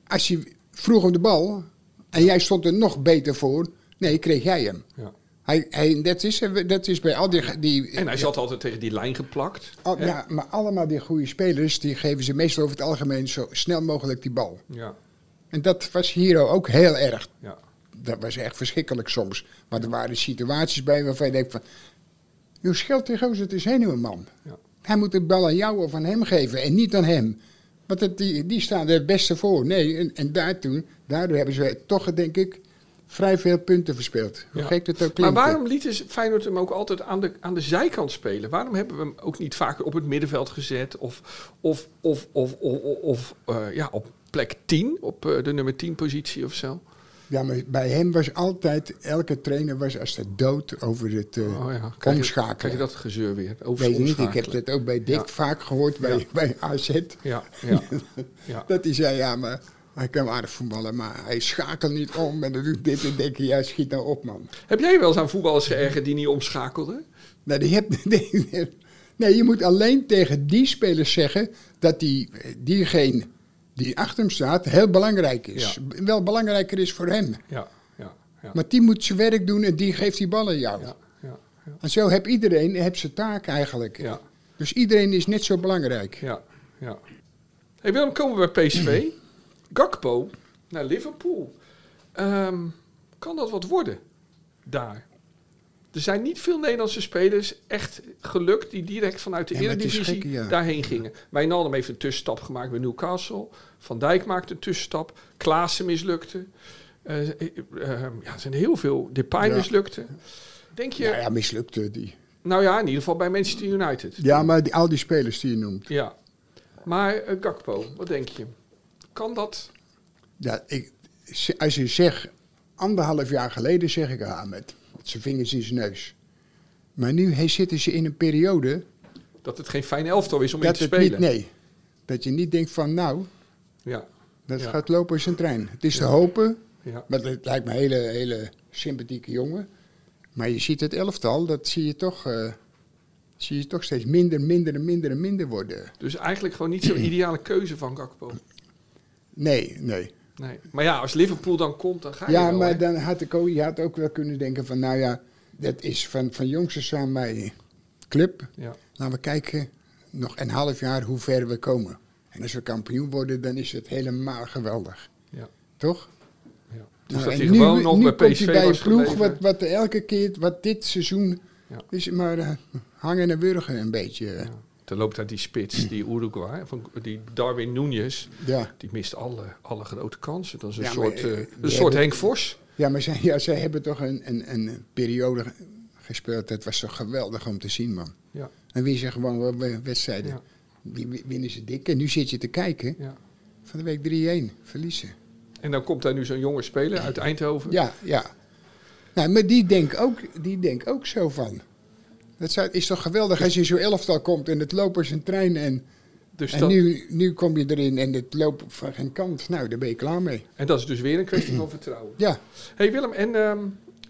als je vroeg om de bal en jij stond er nog beter voor, nee, kreeg jij hem. Ja. Hij, hij, dat, is, dat is bij al die... die En hij zat altijd tegen die lijn geplakt. al- ja, maar allemaal die goede spelers, die geven ze meestal over het algemeen zo snel mogelijk die bal. Ja, En dat was hier ook heel erg. ja. Dat was echt verschrikkelijk soms. Maar er waren situaties bij waarvan je denkt van... Je tegen ons, het is een man. Ja. Hij moet de bal aan jou of aan hem geven en niet aan hem. Want het, die, die staan er het beste voor. Nee, en, en daar toen, daardoor hebben ze toch, denk ik, vrij veel punten verspeeld. Hoe Ja. gek het ook Maar klinkt. waarom lieten ze Feyenoord hem ook altijd aan de, aan de zijkant spelen? Waarom hebben we hem ook niet vaker op het middenveld gezet? Of, of, of, of, of, of, eh, ja, op plek 10, op eh, de nummer 10 positie of zo? Ja, maar bij hem was altijd, elke trainer was als de dood over het eh, Oh ja, omschakelen. krijg je dat gezeur weer? Over Weet je niet, ik heb dat ook bij Dick Ja. vaak gehoord bij, Ja. bij AZ. Ja, ja, ja. Dat hij zei, ja, maar hij kan aardig voetballen, maar hij schakelt niet om. En dan doet dit en denk je, ja, schiet nou op, man. Heb jij wel eens aan voetballers geërgerd die niet omschakelden? Nou, die heb, die- nee, je moet alleen tegen die spelers zeggen dat die, diegene die achter hem staat heel belangrijk is. Wel belangrijker is voor hem. Ja, ja, ja. Maar die moet zijn werk doen en die geeft die ballen jou. ja, ja, ja, En zo heb iedereen heb zijn taak eigenlijk. ja, Dus iedereen is net zo belangrijk. ja, ja. Hey Willem, komen we bij PSV. Gakpo naar Liverpool. Ehm, kan dat wat worden daar? Er zijn niet veel Nederlandse spelers echt gelukt die direct vanuit de Ja, Eredivisie gek, ja. daarheen gingen. Wijnaldum heeft een tussenstap gemaakt bij Newcastle. Van Dijk maakte een tussenstap. Klaassen mislukte. Eh, eh, eh, ja, er zijn heel veel. Depay mislukte. Denk je, Ja, ja, mislukte die. nou ja, in ieder geval bij Manchester United. Ja, maar die, al die spelers die je noemt. Ja. Maar Gakpo, wat denk je? Kan dat? Ja, ik, als je zegt, anderhalf jaar geleden zeg ik, ah, met zijn vingers in zijn neus. Maar nu hij zitten ze in een periode Dat het geen fijn elftal is om in te spelen. niet, nee, dat je niet denkt van, nou, Ja, dat Ja. gaat lopen als een trein. Het is te hopen, ja, maar het lijkt me een hele, hele sympathieke jongen. Maar je ziet het elftal, dat zie je toch, eh, zie je toch steeds minder, minder en minder en minder worden. dus eigenlijk gewoon niet zo'n ideale keuze van Gakpo. Nee, nee. Nee. Maar ja, als Liverpool dan komt, dan ga je Ja, wel, maar hè? dan had ik ook, je had ook wel kunnen denken van, nou ja, dat is van, van jongs af aan mijn club. Ja, Laten we kijken, nog een half jaar hoe ver we komen. En als we kampioen worden, dan is het helemaal geweldig. ja, Toch? ja. Dus Nou, dat hij nu, gewoon nog nu bij komt hij bij een ploeg gebleven. wat, wat elke keer, wat dit seizoen, Ja. is maar eh, hangen en wurgen een beetje. Ja. Dan loopt daar die spits, die Uruguay, van, die Darwin Nunez. Ja, Die mist alle, alle grote kansen. Dat is een Ja, soort, eh, eh, een soort hebben- Henk Vos. ja maar zij, ja, zij hebben toch een, een, een periode ge- gespeeld, dat was zo geweldig om te zien, man. Ja, Dan win je gewoon wedstrijden. Ja. Die wi- winnen ze dik. En nu zit je te kijken, ja. van de week 3-1, verliezen. En dan komt daar nu zo'n jonge speler uit Eindhoven. Ja, ja. Nou, maar die denkt ook, die denkt ook zo van. Dat zou- is toch geweldig als je zo'n elftal komt en het loopt als een trein. En, Dus en dat, nu, nu kom je erin en het loopt van geen kant. Nou, daar ben je klaar mee. en dat is dus weer een kwestie van vertrouwen. Ja, hey Willem, en ehm,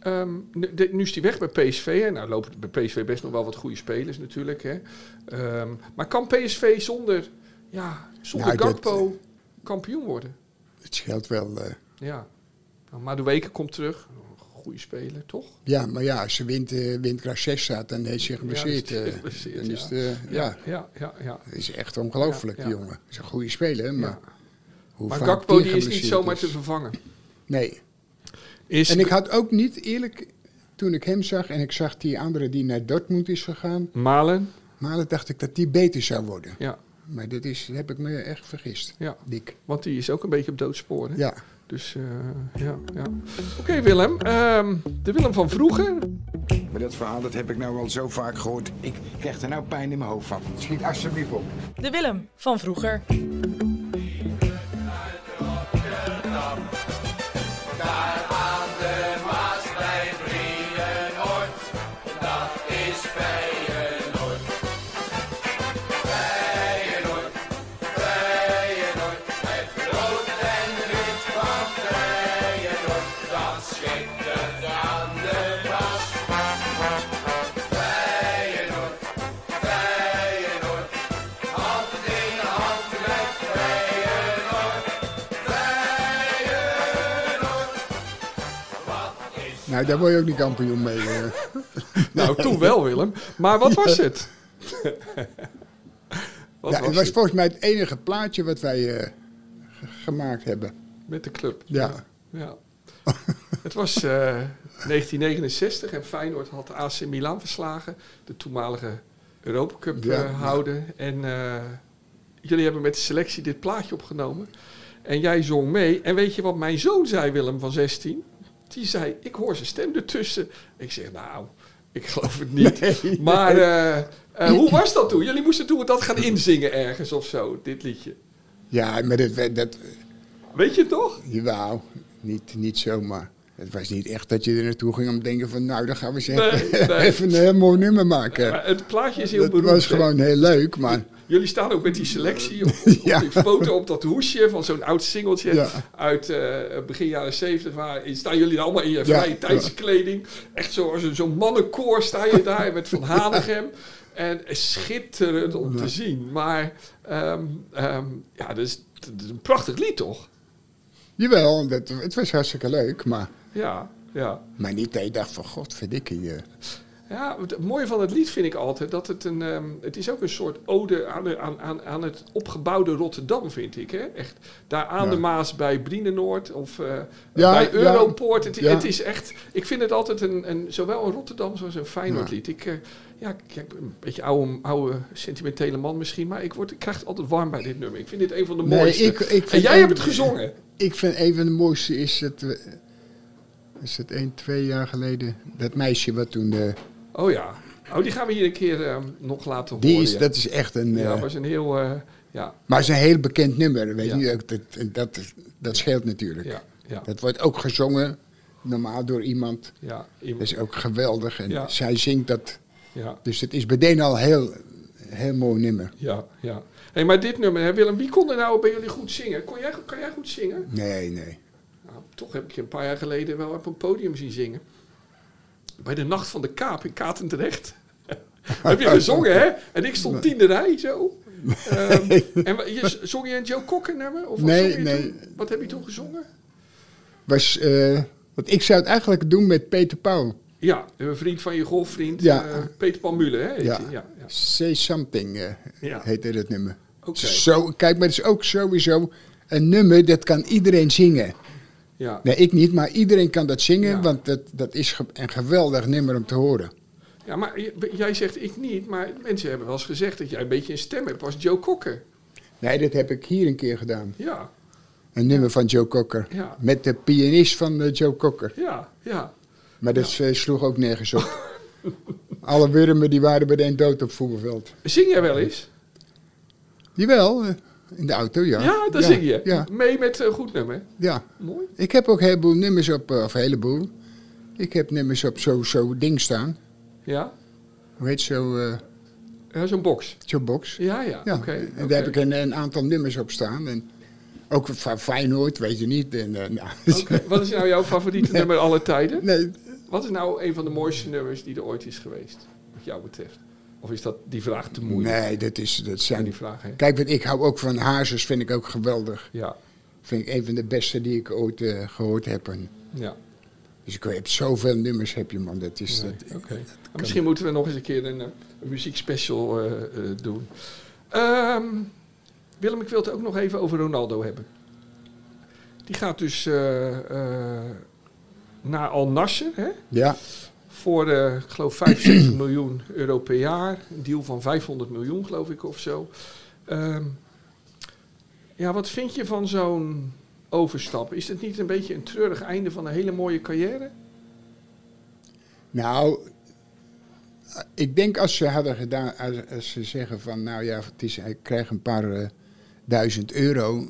ehm, nu, de- nu is hij weg bij PSV. Hè? Nou lopen bij PSV best nog wel wat goede spelers natuurlijk. Hè? Ehm, maar kan PSV zonder, ja, zonder Nou, dat- kampioen worden? het scheelt wel. eh, Ja. Nou, Madueke komt terug. Goede speler, toch? ja, maar ja, als ze wint, eh windkracht 6 staat, dan is hij geblesseerd. Ja, dan is eh, ja. eh, ja. ja, ja. ja. dat is echt ongelooflijk, die jongen. Is een goede speler, maar hoe Maar Gakpo die is niet zomaar is. te vervangen. Nee. Is, En ik had ook niet, eerlijk, toen ik hem zag en ik zag die andere die naar Dortmund is gegaan, Malen? dan dacht ik dat die beter zou worden. Ja, Maar dit is, heb ik me echt vergist. ja. Dik. Want die is ook een beetje op doodsporen. Ja. Dus eh, ja, ja. Oké Willem, Ehm, de Willem van vroeger. Maar dat verhaal dat heb ik nou al zo vaak gehoord. Ik krijg er nou pijn in mijn hoofd van. Schiet alsjeblieft op. De Willem van vroeger. Nou, daar word je ook niet kampioen mee. eh. Nou, toen wel Willem. Maar wat was het? wat ja, was het was het? volgens mij het enige plaatje wat wij eh, gemaakt hebben. Met de club. Ja. ja. het was eh, 1969 en Feyenoord had AC Milan verslagen. De toenmalige Europa Cup Ja, eh, houden. En eh, jullie hebben met de selectie dit plaatje opgenomen. En jij zong mee. En weet je wat mijn zoon zei, Willem van 16? Die zei, ik hoor zijn stem ertussen. Ik zeg, nou, ik geloof het niet. Nee, maar eh, eh, hoe was dat toen? Jullie moesten toen dat gaan inzingen ergens of zo, dit liedje. Ja, maar dat, dat Weet je het toch? jawel. niet, niet zomaar. Het was niet echt dat je er naartoe ging om te denken van... nou, dan gaan we eens Nee, even, een heel mooi nummer maken. Het plaatje is heel dat beroemd. was hè? gewoon heel leuk, maar... Jullie staan ook met die selectie op, op Ja. die foto op dat hoesje van zo'n oud singeltje Ja. uit eh, begin jaren zeventig. Waar staan jullie allemaal in je vrije tijdskleding. Echt zoals een- zo'n mannenkoor sta je daar met Van Hanegem. En schitterend om te zien. Maar ehm, ehm, ja, dat is, dat is een prachtig lied toch? Jawel, dat, het was hartstikke leuk, maar... Ja, ja. Maar niet dat je dacht van, god, verdikkie. eh. Ja, het mooie van het lied vind ik altijd dat het een. ehm, het is ook een soort ode aan, de, aan, aan, aan het opgebouwde Rotterdam, vind ik. Hè? Echt daar aan Ja. de Maas bij Brienenoord of eh, Ja, bij ja. Europoort. Het, Ja. het is echt. Ik vind het altijd een, een zowel een Rotterdam als een Feyenoordlied. Ik, eh, ja, ik ik ben een beetje oude, oude sentimentele man misschien, maar ik, word, ik krijg het altijd warm bij dit nummer. Ik vind dit een van de Nee, mooiste. ik- ik en jij een- hebt het gezongen. Ik vind een van de mooiste is het... eh, Is het één, twee jaar geleden? Dat meisje wat toen... eh, Oh ja. Oh, die gaan we hier een keer ehm, nog laten die horen. is, ja. dat is echt een... ja, eh, was een heel. eh, ja, maar het is een heel bekend nummer, weet je. ook Dat, dat, dat scheelt natuurlijk. ja, ja. Dat wordt ook gezongen, normaal door iemand. ja, Dat iemand- is ook geweldig. En Ja. zij zingt dat. ja. Dus het is meteen al heel, heel mooi nummer. Ja, ja. Hey, maar dit nummer, hè, Willem, wie kon er nou bij jullie goed zingen? Kon jij, kan jij goed zingen? Nee, nee. Nou, toch heb ik je een paar jaar geleden wel op een podium zien zingen. Bij de Nacht van de Kaap in Katendrecht. heb je gezongen, hè? En ik stond tiende rij, zo. Ehm, en je, zong je een Joe Cocker nummer? Of wat Nee, nee. toen? Wat heb je toen gezongen? Was, eh, want ik zou het eigenlijk doen met Peter Paul. Ja, een vriend van je golfvriend, Ja. eh, Peter Paul Muller, hè? Ja. ja, ja. Say Something eh, Ja. heette dat nummer. Oké. Zo, kijk, maar het is ook sowieso een nummer dat kan iedereen zingen. Ja. Nee, ik niet, maar iedereen kan dat zingen, Ja. want dat, dat is ge- een geweldig nummer om te horen. ja, maar jij zegt ik niet, maar mensen hebben wel eens gezegd dat jij een beetje een stem hebt als Joe Cocker. Nee, dat heb ik hier een keer gedaan. Ja, Een nummer van Joe Cocker. Ja. Met de pianist van eh, Joe Cocker. ja, ja. Maar dat eh, sloeg ook nergens op. Alle wurmen die waren meteen dood op voetbalveld. Zing jij wel eens? Jawel, eh, in de auto, ja. Ja, dat zing je. Ja, Mee met een goed nummer. ja. Mooi. Ik heb ook een heleboel nummers op, eh, of een heleboel. Ik heb nummers op zo'n zo ding staan. Ja, Hoe heet zo, eh ja zo'n box. zo'n box? Ja, ja, Ja, oké. en daar heb ik een, een aantal nummers op staan. En ook van Feyenoord, weet je niet. En, eh, nou, Wat is nou jouw favoriete nummer alle tijden? nee, Wat is nou een van de mooiste nummers die er ooit is geweest, wat jou betreft? Of is dat die vraag te moeilijk? nee, dat, is, dat Zijn die vragen? Kijk, want ik hou ook van Hazes, vind ik ook geweldig. Ja, Vind ik een van de beste die ik ooit eh, gehoord heb. En, ja. dus ik heb zoveel nummers, heb je man. Dat is, Nee, dat, Misschien moeten we nog eens een keer een, eh, een muziekspecial eh, eh, doen. Ehm, Willem, ik wil het ook nog even over Ronaldo hebben. Die gaat dus eh, eh, naar Al Nasser, hè? ja, Voor, eh, ik geloof, 75 miljoen euro per jaar. Een deal van 500 miljoen, geloof ik, of zo. Ehm, ja, wat vind je van zo'n overstap? Is het niet een beetje een treurig einde van een hele mooie carrière? nou, ik denk als ze hadden gedaan, als, als ze zeggen van, nou ja, het is, hij krijgt een paar eh, duizend euro,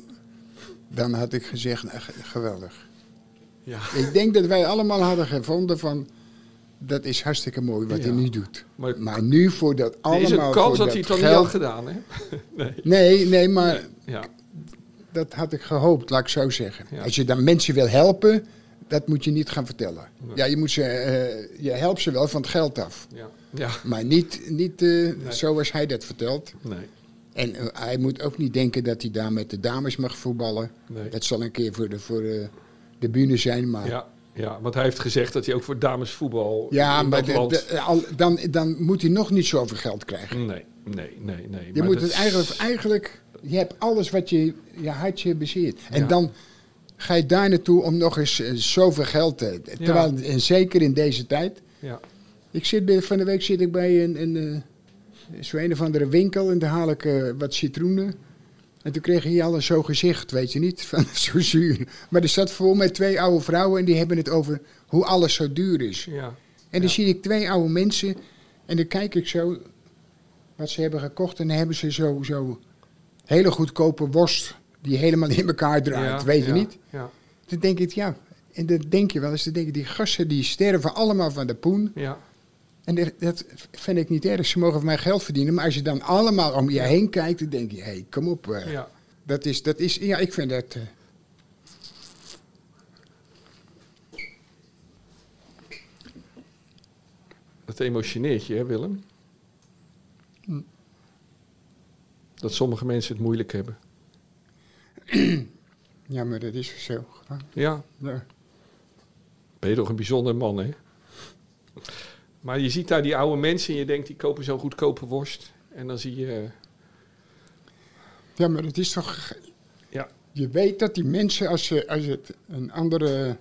dan had ik gezegd, ge- geweldig. Ja. Ik denk dat wij allemaal hadden gevonden van, dat is hartstikke mooi wat Ja. hij nu doet. Maar Maar nu voor dat er allemaal is een kans dat hij het dan geld- niet had gedaan, hè? nee. Nee, nee, maar Ja, dat had ik gehoopt, laat ik zo zeggen. Ja. Als je dan mensen wil helpen, dat moet je niet gaan vertellen. Nee. Ja, je, moet ze, eh, je helpt ze wel van het geld af. ja, ja. Maar niet, niet eh, zoals hij dat vertelt. Nee, En eh, hij moet ook niet denken dat hij daar met de dames mag voetballen. nee. Dat zal een keer voor de, voor de bühne zijn. Maar, ja, Ja, ja, want hij heeft gezegd dat hij ook voor damesvoetbal in maar dat de- land... de- al, dan, dan moet hij nog niet zoveel geld krijgen. Nee, nee, nee, nee. Je maar moet het eigenlijk, eigenlijk, je hebt alles wat je, je hartje bezeert. En Ja. dan ga je daar naartoe om nog eens eh, zoveel geld te... Terwijl, en zeker in deze tijd. Ja, Ik zit bij, van de week zit ik bij een, een, eh, zo een of andere winkel en daar haal ik eh, wat citroenen. En toen kreeg hij al een zo gezicht, weet je niet, van zo zuur. Maar er zat vol met twee oude vrouwen en die hebben het over hoe alles zo duur is. ja, En dan Ja. zie ik twee oude mensen en dan kijk ik zo wat ze hebben gekocht en dan hebben ze zo, zo hele goedkope worst die helemaal in elkaar draait, ja, weet je niet. Ja, Dan denk ik, ja, En dan denk je wel eens, dan denk je, die gasten die sterven allemaal van de poen. Ja. En dat, vind ik niet erg, ze mogen van mij geld verdienen. Maar als je dan allemaal om je heen kijkt, dan denk je, hé, hey, kom op. eh. ja. Dat is, dat is, ja, ik vind dat... eh, Dat emotioneert je, hè, Willem? Hm. Dat sommige mensen het moeilijk hebben. ja, maar dat is zo. Ja, Ja. ben je toch een bijzonder man, hè? Maar je ziet daar die oude mensen en je denkt, die kopen zo'n goedkope worst. En dan zie je... eh, Ja, maar het is toch. Ja. Je weet dat die mensen, als, ze, als het een andere,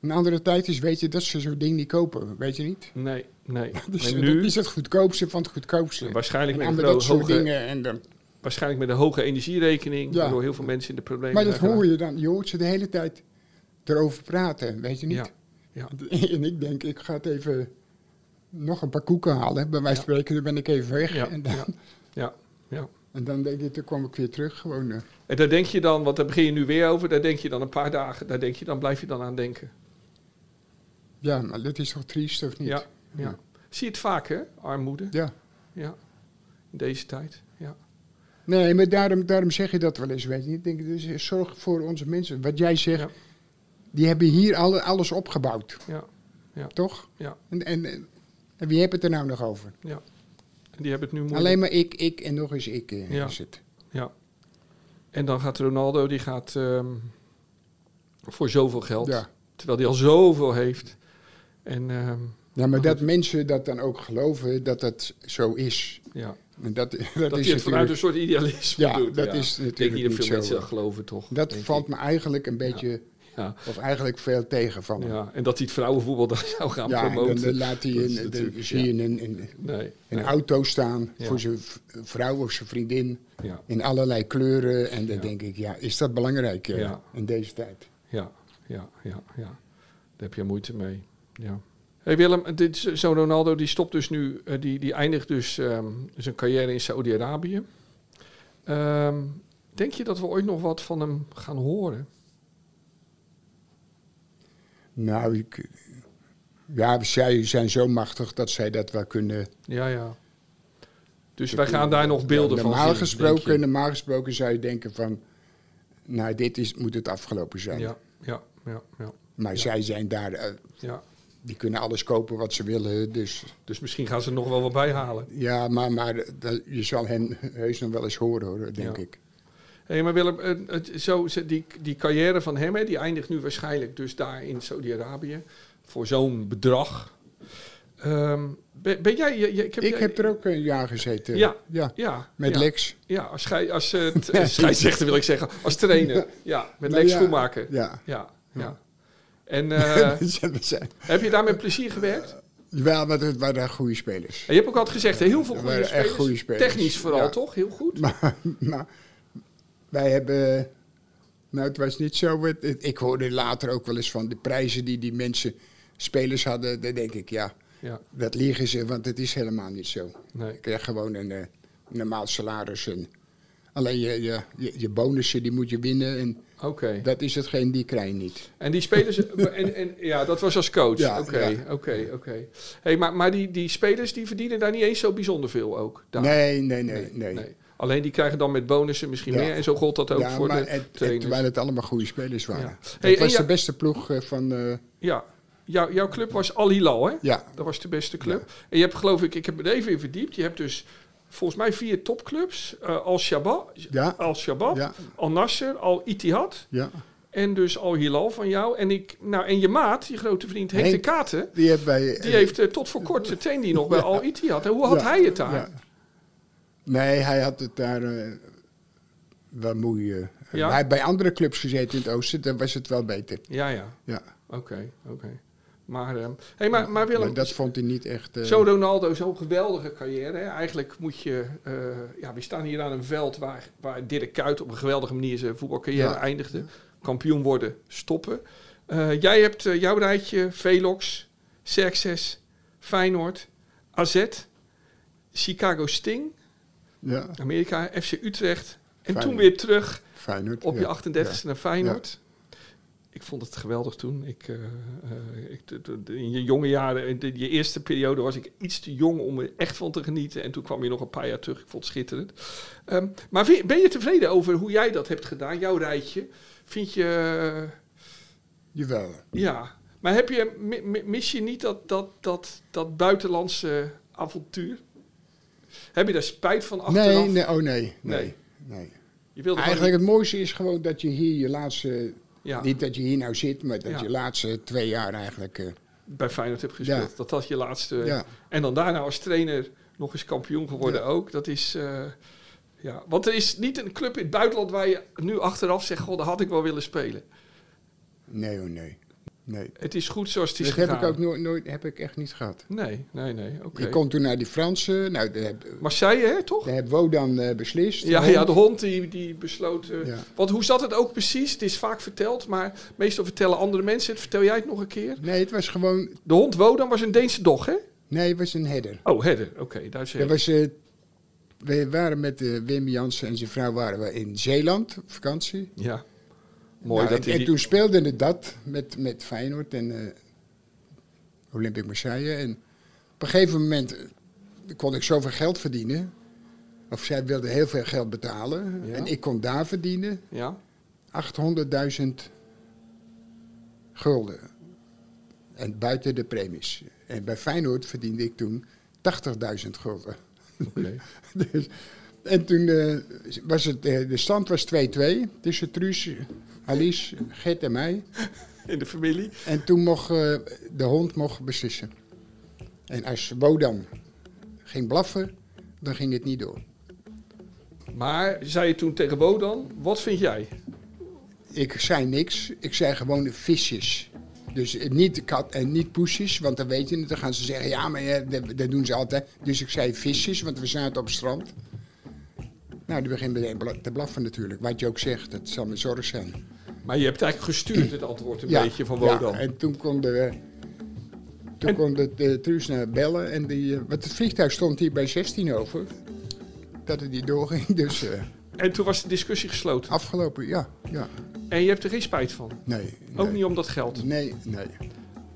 een andere tijd is, weet je dat ze zo'n ding niet kopen. Weet je niet? Nee, nee. Dus en dat nu, is het goedkoopste van het goedkoopste. waarschijnlijk en met, dat soort hoge, dingen. En dan, waarschijnlijk met een hoge energierekening, Ja. waardoor heel veel mensen in de problemen maar dat hoor je dan. Je hoort ze de hele tijd erover praten, weet je niet? Ja, ja. En ik denk, ik ga het even nog een paar koeken halen. Bij wijze van spreken, dan ben ik even weg. Ja, en, dan, ja, ja, ja. en dan denk ik, dan kom ik weer terug. Gewoon, eh. En daar denk je dan, want daar begin je nu weer over, daar denk je dan een paar dagen, daar denk je dan, blijf je dan aan denken. ja, maar dat is toch triest, of niet? Ja, ja. Zie je het vaak, hè? Armoede. Ja. Ja. In deze tijd. Ja. Nee, maar daarom, daarom zeg je dat wel eens, weet je. Ik denk, dus zorg voor onze mensen. Wat jij zegt, Ja. die hebben hier alle, alles opgebouwd, Ja. toch? Ja. En, en, en wie heeft het er nou nog over? Ja. En die hebben het nu moeilijk. Alleen maar ik, ik en nog eens ik eh, Ja. is het. Ja. En dan gaat Ronaldo, die gaat ehm, voor zoveel geld. Ja. Terwijl hij al zoveel heeft. En ehm, Ja, maar dat mensen dat dan ook geloven dat dat zo is. ja. En dat, dat, dat is het vanuit natuurlijk- een soort idealisme Ja, doet. dat is Ik denk natuurlijk niet dat niet veel mensen dat geloven, toch? dat valt ik. me eigenlijk een beetje, Ja. of eigenlijk veel tegen van hem. ja. En dat hij het vrouwenvoetbal daar zou gaan Ja, en promoten. dan, dan laat hij dan natuurlijk- zie je een, een, Nee. een nee. auto staan Ja. voor zijn vrouw of zijn vriendin. Ja. In allerlei kleuren. En dan Ja. denk ik, ja, is dat belangrijk eh, Ja. in deze tijd? Ja, ja, ja, ja. Daar heb je moeite mee. Ja. Hey Willem, zo'n Ronaldo die stopt dus nu, eh, die, die eindigt dus ehm, zijn carrière in Saudi-Arabië. Ehm, denk je dat we ooit nog wat van hem gaan horen? Nou, ik, ja, zij zijn zo machtig dat zij dat wel kunnen. Ja, ja. Dus wij gaan daar nog beelden Ja, van normaal zien, gesproken, normaal gesproken zou je denken van, nou, dit is, moet het afgelopen zijn. Ja, ja, ja, ja, Maar zij zijn daar, eh, ja. die kunnen alles kopen wat ze willen. Dus Dus misschien gaan ze er nog wel wat bij halen. ja, maar, maar dat- je zal hen heus nog wel eens horen, hoor, denk Ja. ik. Hé, maar Willem, eh, het, zo, ze- die, die carrière van hem, hè, die eindigt nu waarschijnlijk dus daar in Saudi-Arabië. Voor zo'n bedrag. Ehm, ben, ben jij... je- je- ik heb, Ik jij- heb er ook een jaar gezeten. Ja. ja Ja. met ja, Lex. Ja, als, schei, als eh, t- eh, scheidsrechter wil ik zeggen. Als trainer. Ja, met Nou Lex Schoenmaker. Ja, Ja. ja. En heb je daar met plezier gewerkt? Wel, maar het waren goede spelers. En je hebt ook altijd gezegd, heel veel goede waren echt spelers. goede spelers. Technisch vooral, toch? Heel goed. Maar, maar wij hebben. Nou, het was niet zo. ik hoorde later ook wel eens van de prijzen die die mensen, spelers hadden. Dan denk ik, ja, Ja, dat liegen ze, want het is helemaal niet zo. nee. Je krijgt gewoon een eh, normaal salaris. En alleen je, je, je, je bonussen, die moet je winnen. En dat is hetgeen die krijg je niet. En die spelers, en, en, ja, dat was als coach. Ja, Oké, ja. oké, oké. Hey, maar maar die, die spelers die verdienen daar niet eens zo bijzonder veel ook. Daar. Nee, nee, nee, nee. Alleen die krijgen dan met bonussen misschien Ja. meer. En zo gold dat ook Ja, voor maar de het, trainers. terwijl het allemaal goede spelers waren. Ja. Hey, was de beste ploeg eh, van. eh, Ja, Jou, jouw club was Al Hilal, hè? ja, Dat was de beste club. En je hebt geloof ik, ik heb me even in verdiept. Je hebt dus volgens mij vier topclubs. Eh, Al Shabab, Al Shabab, ja, Al Nasser, Al Ittihad ja. en dus Al Hilal van jou. En ik, nou en je maat, je grote vriend Henk, de. Katen, Die heeft bij. die heeft tot voor kort trainde die nog bij Ja. Al Ittihad. En hoe had hij het daar? Nee, hij had het daar eh, wel moeie. Ja? Hij heeft bij andere clubs gezeten in het oosten, dan was het wel beter. Ja, ja. Ja. Oké, oké. Maar, eh, hey, maar, maar Willem, dat vond hij niet echt. eh, Zo'n Ronaldo, zo'n geweldige carrière. Hè. Eigenlijk moet je... ja, we staan hier aan een veld waar, waar Dirk Kuyt op een geweldige manier zijn voetbalcarrière Ja. eindigde. Kampioen worden, stoppen. Jij hebt jouw rijtje Velox, Xerxes, Feyenoord, AZ, Chicago Sting, ja, Amerika, FC Utrecht. En toen weer terug Feyenoord. op ja. je 38e naar Feyenoord. ik vond het geweldig toen. Ik, eh, eh, ik, in je jonge jaren, in de, je eerste periode, was ik iets te jong om er echt van te genieten. En toen kwam je nog een paar jaar terug. Ik vond het schitterend. Ehm, maar vind- ben je tevreden over hoe jij dat hebt gedaan, jouw rijtje? Vind je, eh, Jawel. ja. Maar heb je, mi- mi- mis je niet dat, dat, dat, dat buitenlandse avontuur? Heb je daar spijt van achteraf? Nee, nee, oh nee. Nee. Nee. nee. Je wilde Eigenlijk het mooiste is gewoon dat je hier je laatste... niet- ja, Niet dat je hier nou zit, maar dat Ja. je laatste twee jaar eigenlijk... eh, bij Feyenoord hebt gespeeld. Ja. Dat dat je laatste... En dan daarna als trainer nog eens kampioen geworden ook. Dat is... eh, ja. Want er is niet een club in het buitenland waar je nu achteraf zegt... God, daar had ik wel willen spelen. Nee, oh nee. Nee. Het is goed zoals het is Dat heb gegaan. ik ook nooit, nooit heb ik echt niet gehad. Nee, nee, nee. Oké. Ik kom toen naar die Fransen. Nou, heb, Marseille, hè, toch? daar heb Wodan eh, beslist. Ja, Hond. ja, de hond die, die besloot... eh, Ja. Want hoe zat het ook precies? Het is vaak verteld, maar meestal vertellen andere mensen het. Vertel jij het nog een keer? Nee, het was gewoon... De hond Wodan was een Deense dog, hè? Nee, het was een herder. Oh, herder. Oké, Duitse Dat was, eh, we waren met Wim Jansen en zijn vrouw waren we in Zeeland op vakantie. Ja. Mooi Nou, dat en, hij en die- toen speelde het dat met, met Feyenoord en eh Olympic Marseille. En op een gegeven moment eh, kon ik zoveel geld verdienen. Of zij wilde heel veel geld betalen. Ja. En ik kon daar verdienen Ja? 800.000 gulden. En buiten de premies. En bij Feyenoord verdiende ik toen 80.000 gulden. Dus, en toen eh, was het, de stand was 2-2 tussen Truus, Alice, Gert en mij. In de familie. En toen mocht eh, de hond mocht beslissen. En als Wodan ging blaffen, dan ging het niet door. Maar zei je toen tegen Wodan, wat vind jij? Ik zei niks, ik zei gewoon visjes. Dus eh, niet kat en niet poesjes, want dan weet je het. Dan gaan ze zeggen, ja, maar ja, dat, dat doen ze altijd. Dus ik zei visjes, want we zaten op het strand. Nou, die begint meteen te blaffen natuurlijk. Wat je ook zegt, dat zal mijn zorg zijn. Maar je hebt eigenlijk gestuurd het antwoord een ja, beetje van Wodan. Ja, en toen kon de, toen En- kon de, de Truus naar bellen. En die, eh, want het vliegtuig stond hier bij 16 over. Dat het niet doorging, dus eh, En toen was de discussie gesloten. afgelopen, ja. ja. En je hebt er geen spijt van. Nee, Ook niet om dat geld. Nee, nee.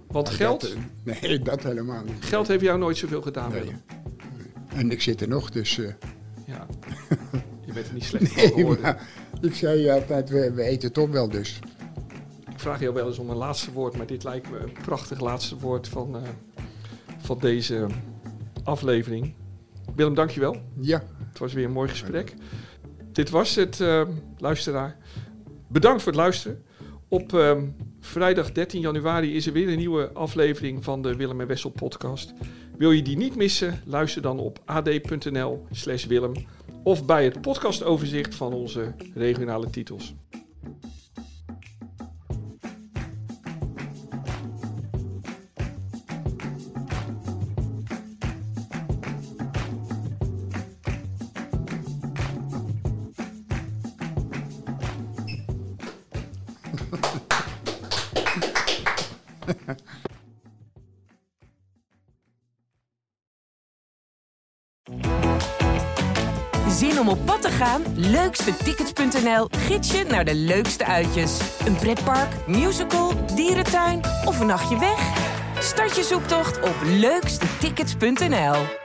Want geld, eh, nee, dat helemaal niet. geld heeft jou nooit zoveel gedaan, Nee. Willem. En ik zit er nog, dus... Ja. Je bent er niet slecht van nee, geworden. maar ik zei altijd, we, we eten toch wel dus. Ik vraag jou wel eens om een laatste woord, maar dit lijkt me een prachtig laatste woord van, eh, van deze aflevering. Willem, dankjewel. Ja, Het was weer een mooi gesprek. Dit was het, eh, luisteraar. Bedankt voor het luisteren. Op ehm, vrijdag 13 januari is er weer een nieuwe aflevering van de Willem en Wessel podcast. Wil je die niet missen? Luister dan op ad.nl slash Willem of bij het podcastoverzicht van onze regionale titels. Op pad te gaan? Leukstetickets.nl gids je naar de leukste uitjes. Een pretpark, musical, dierentuin of een nachtje weg? Start je zoektocht op leukstetickets.nl.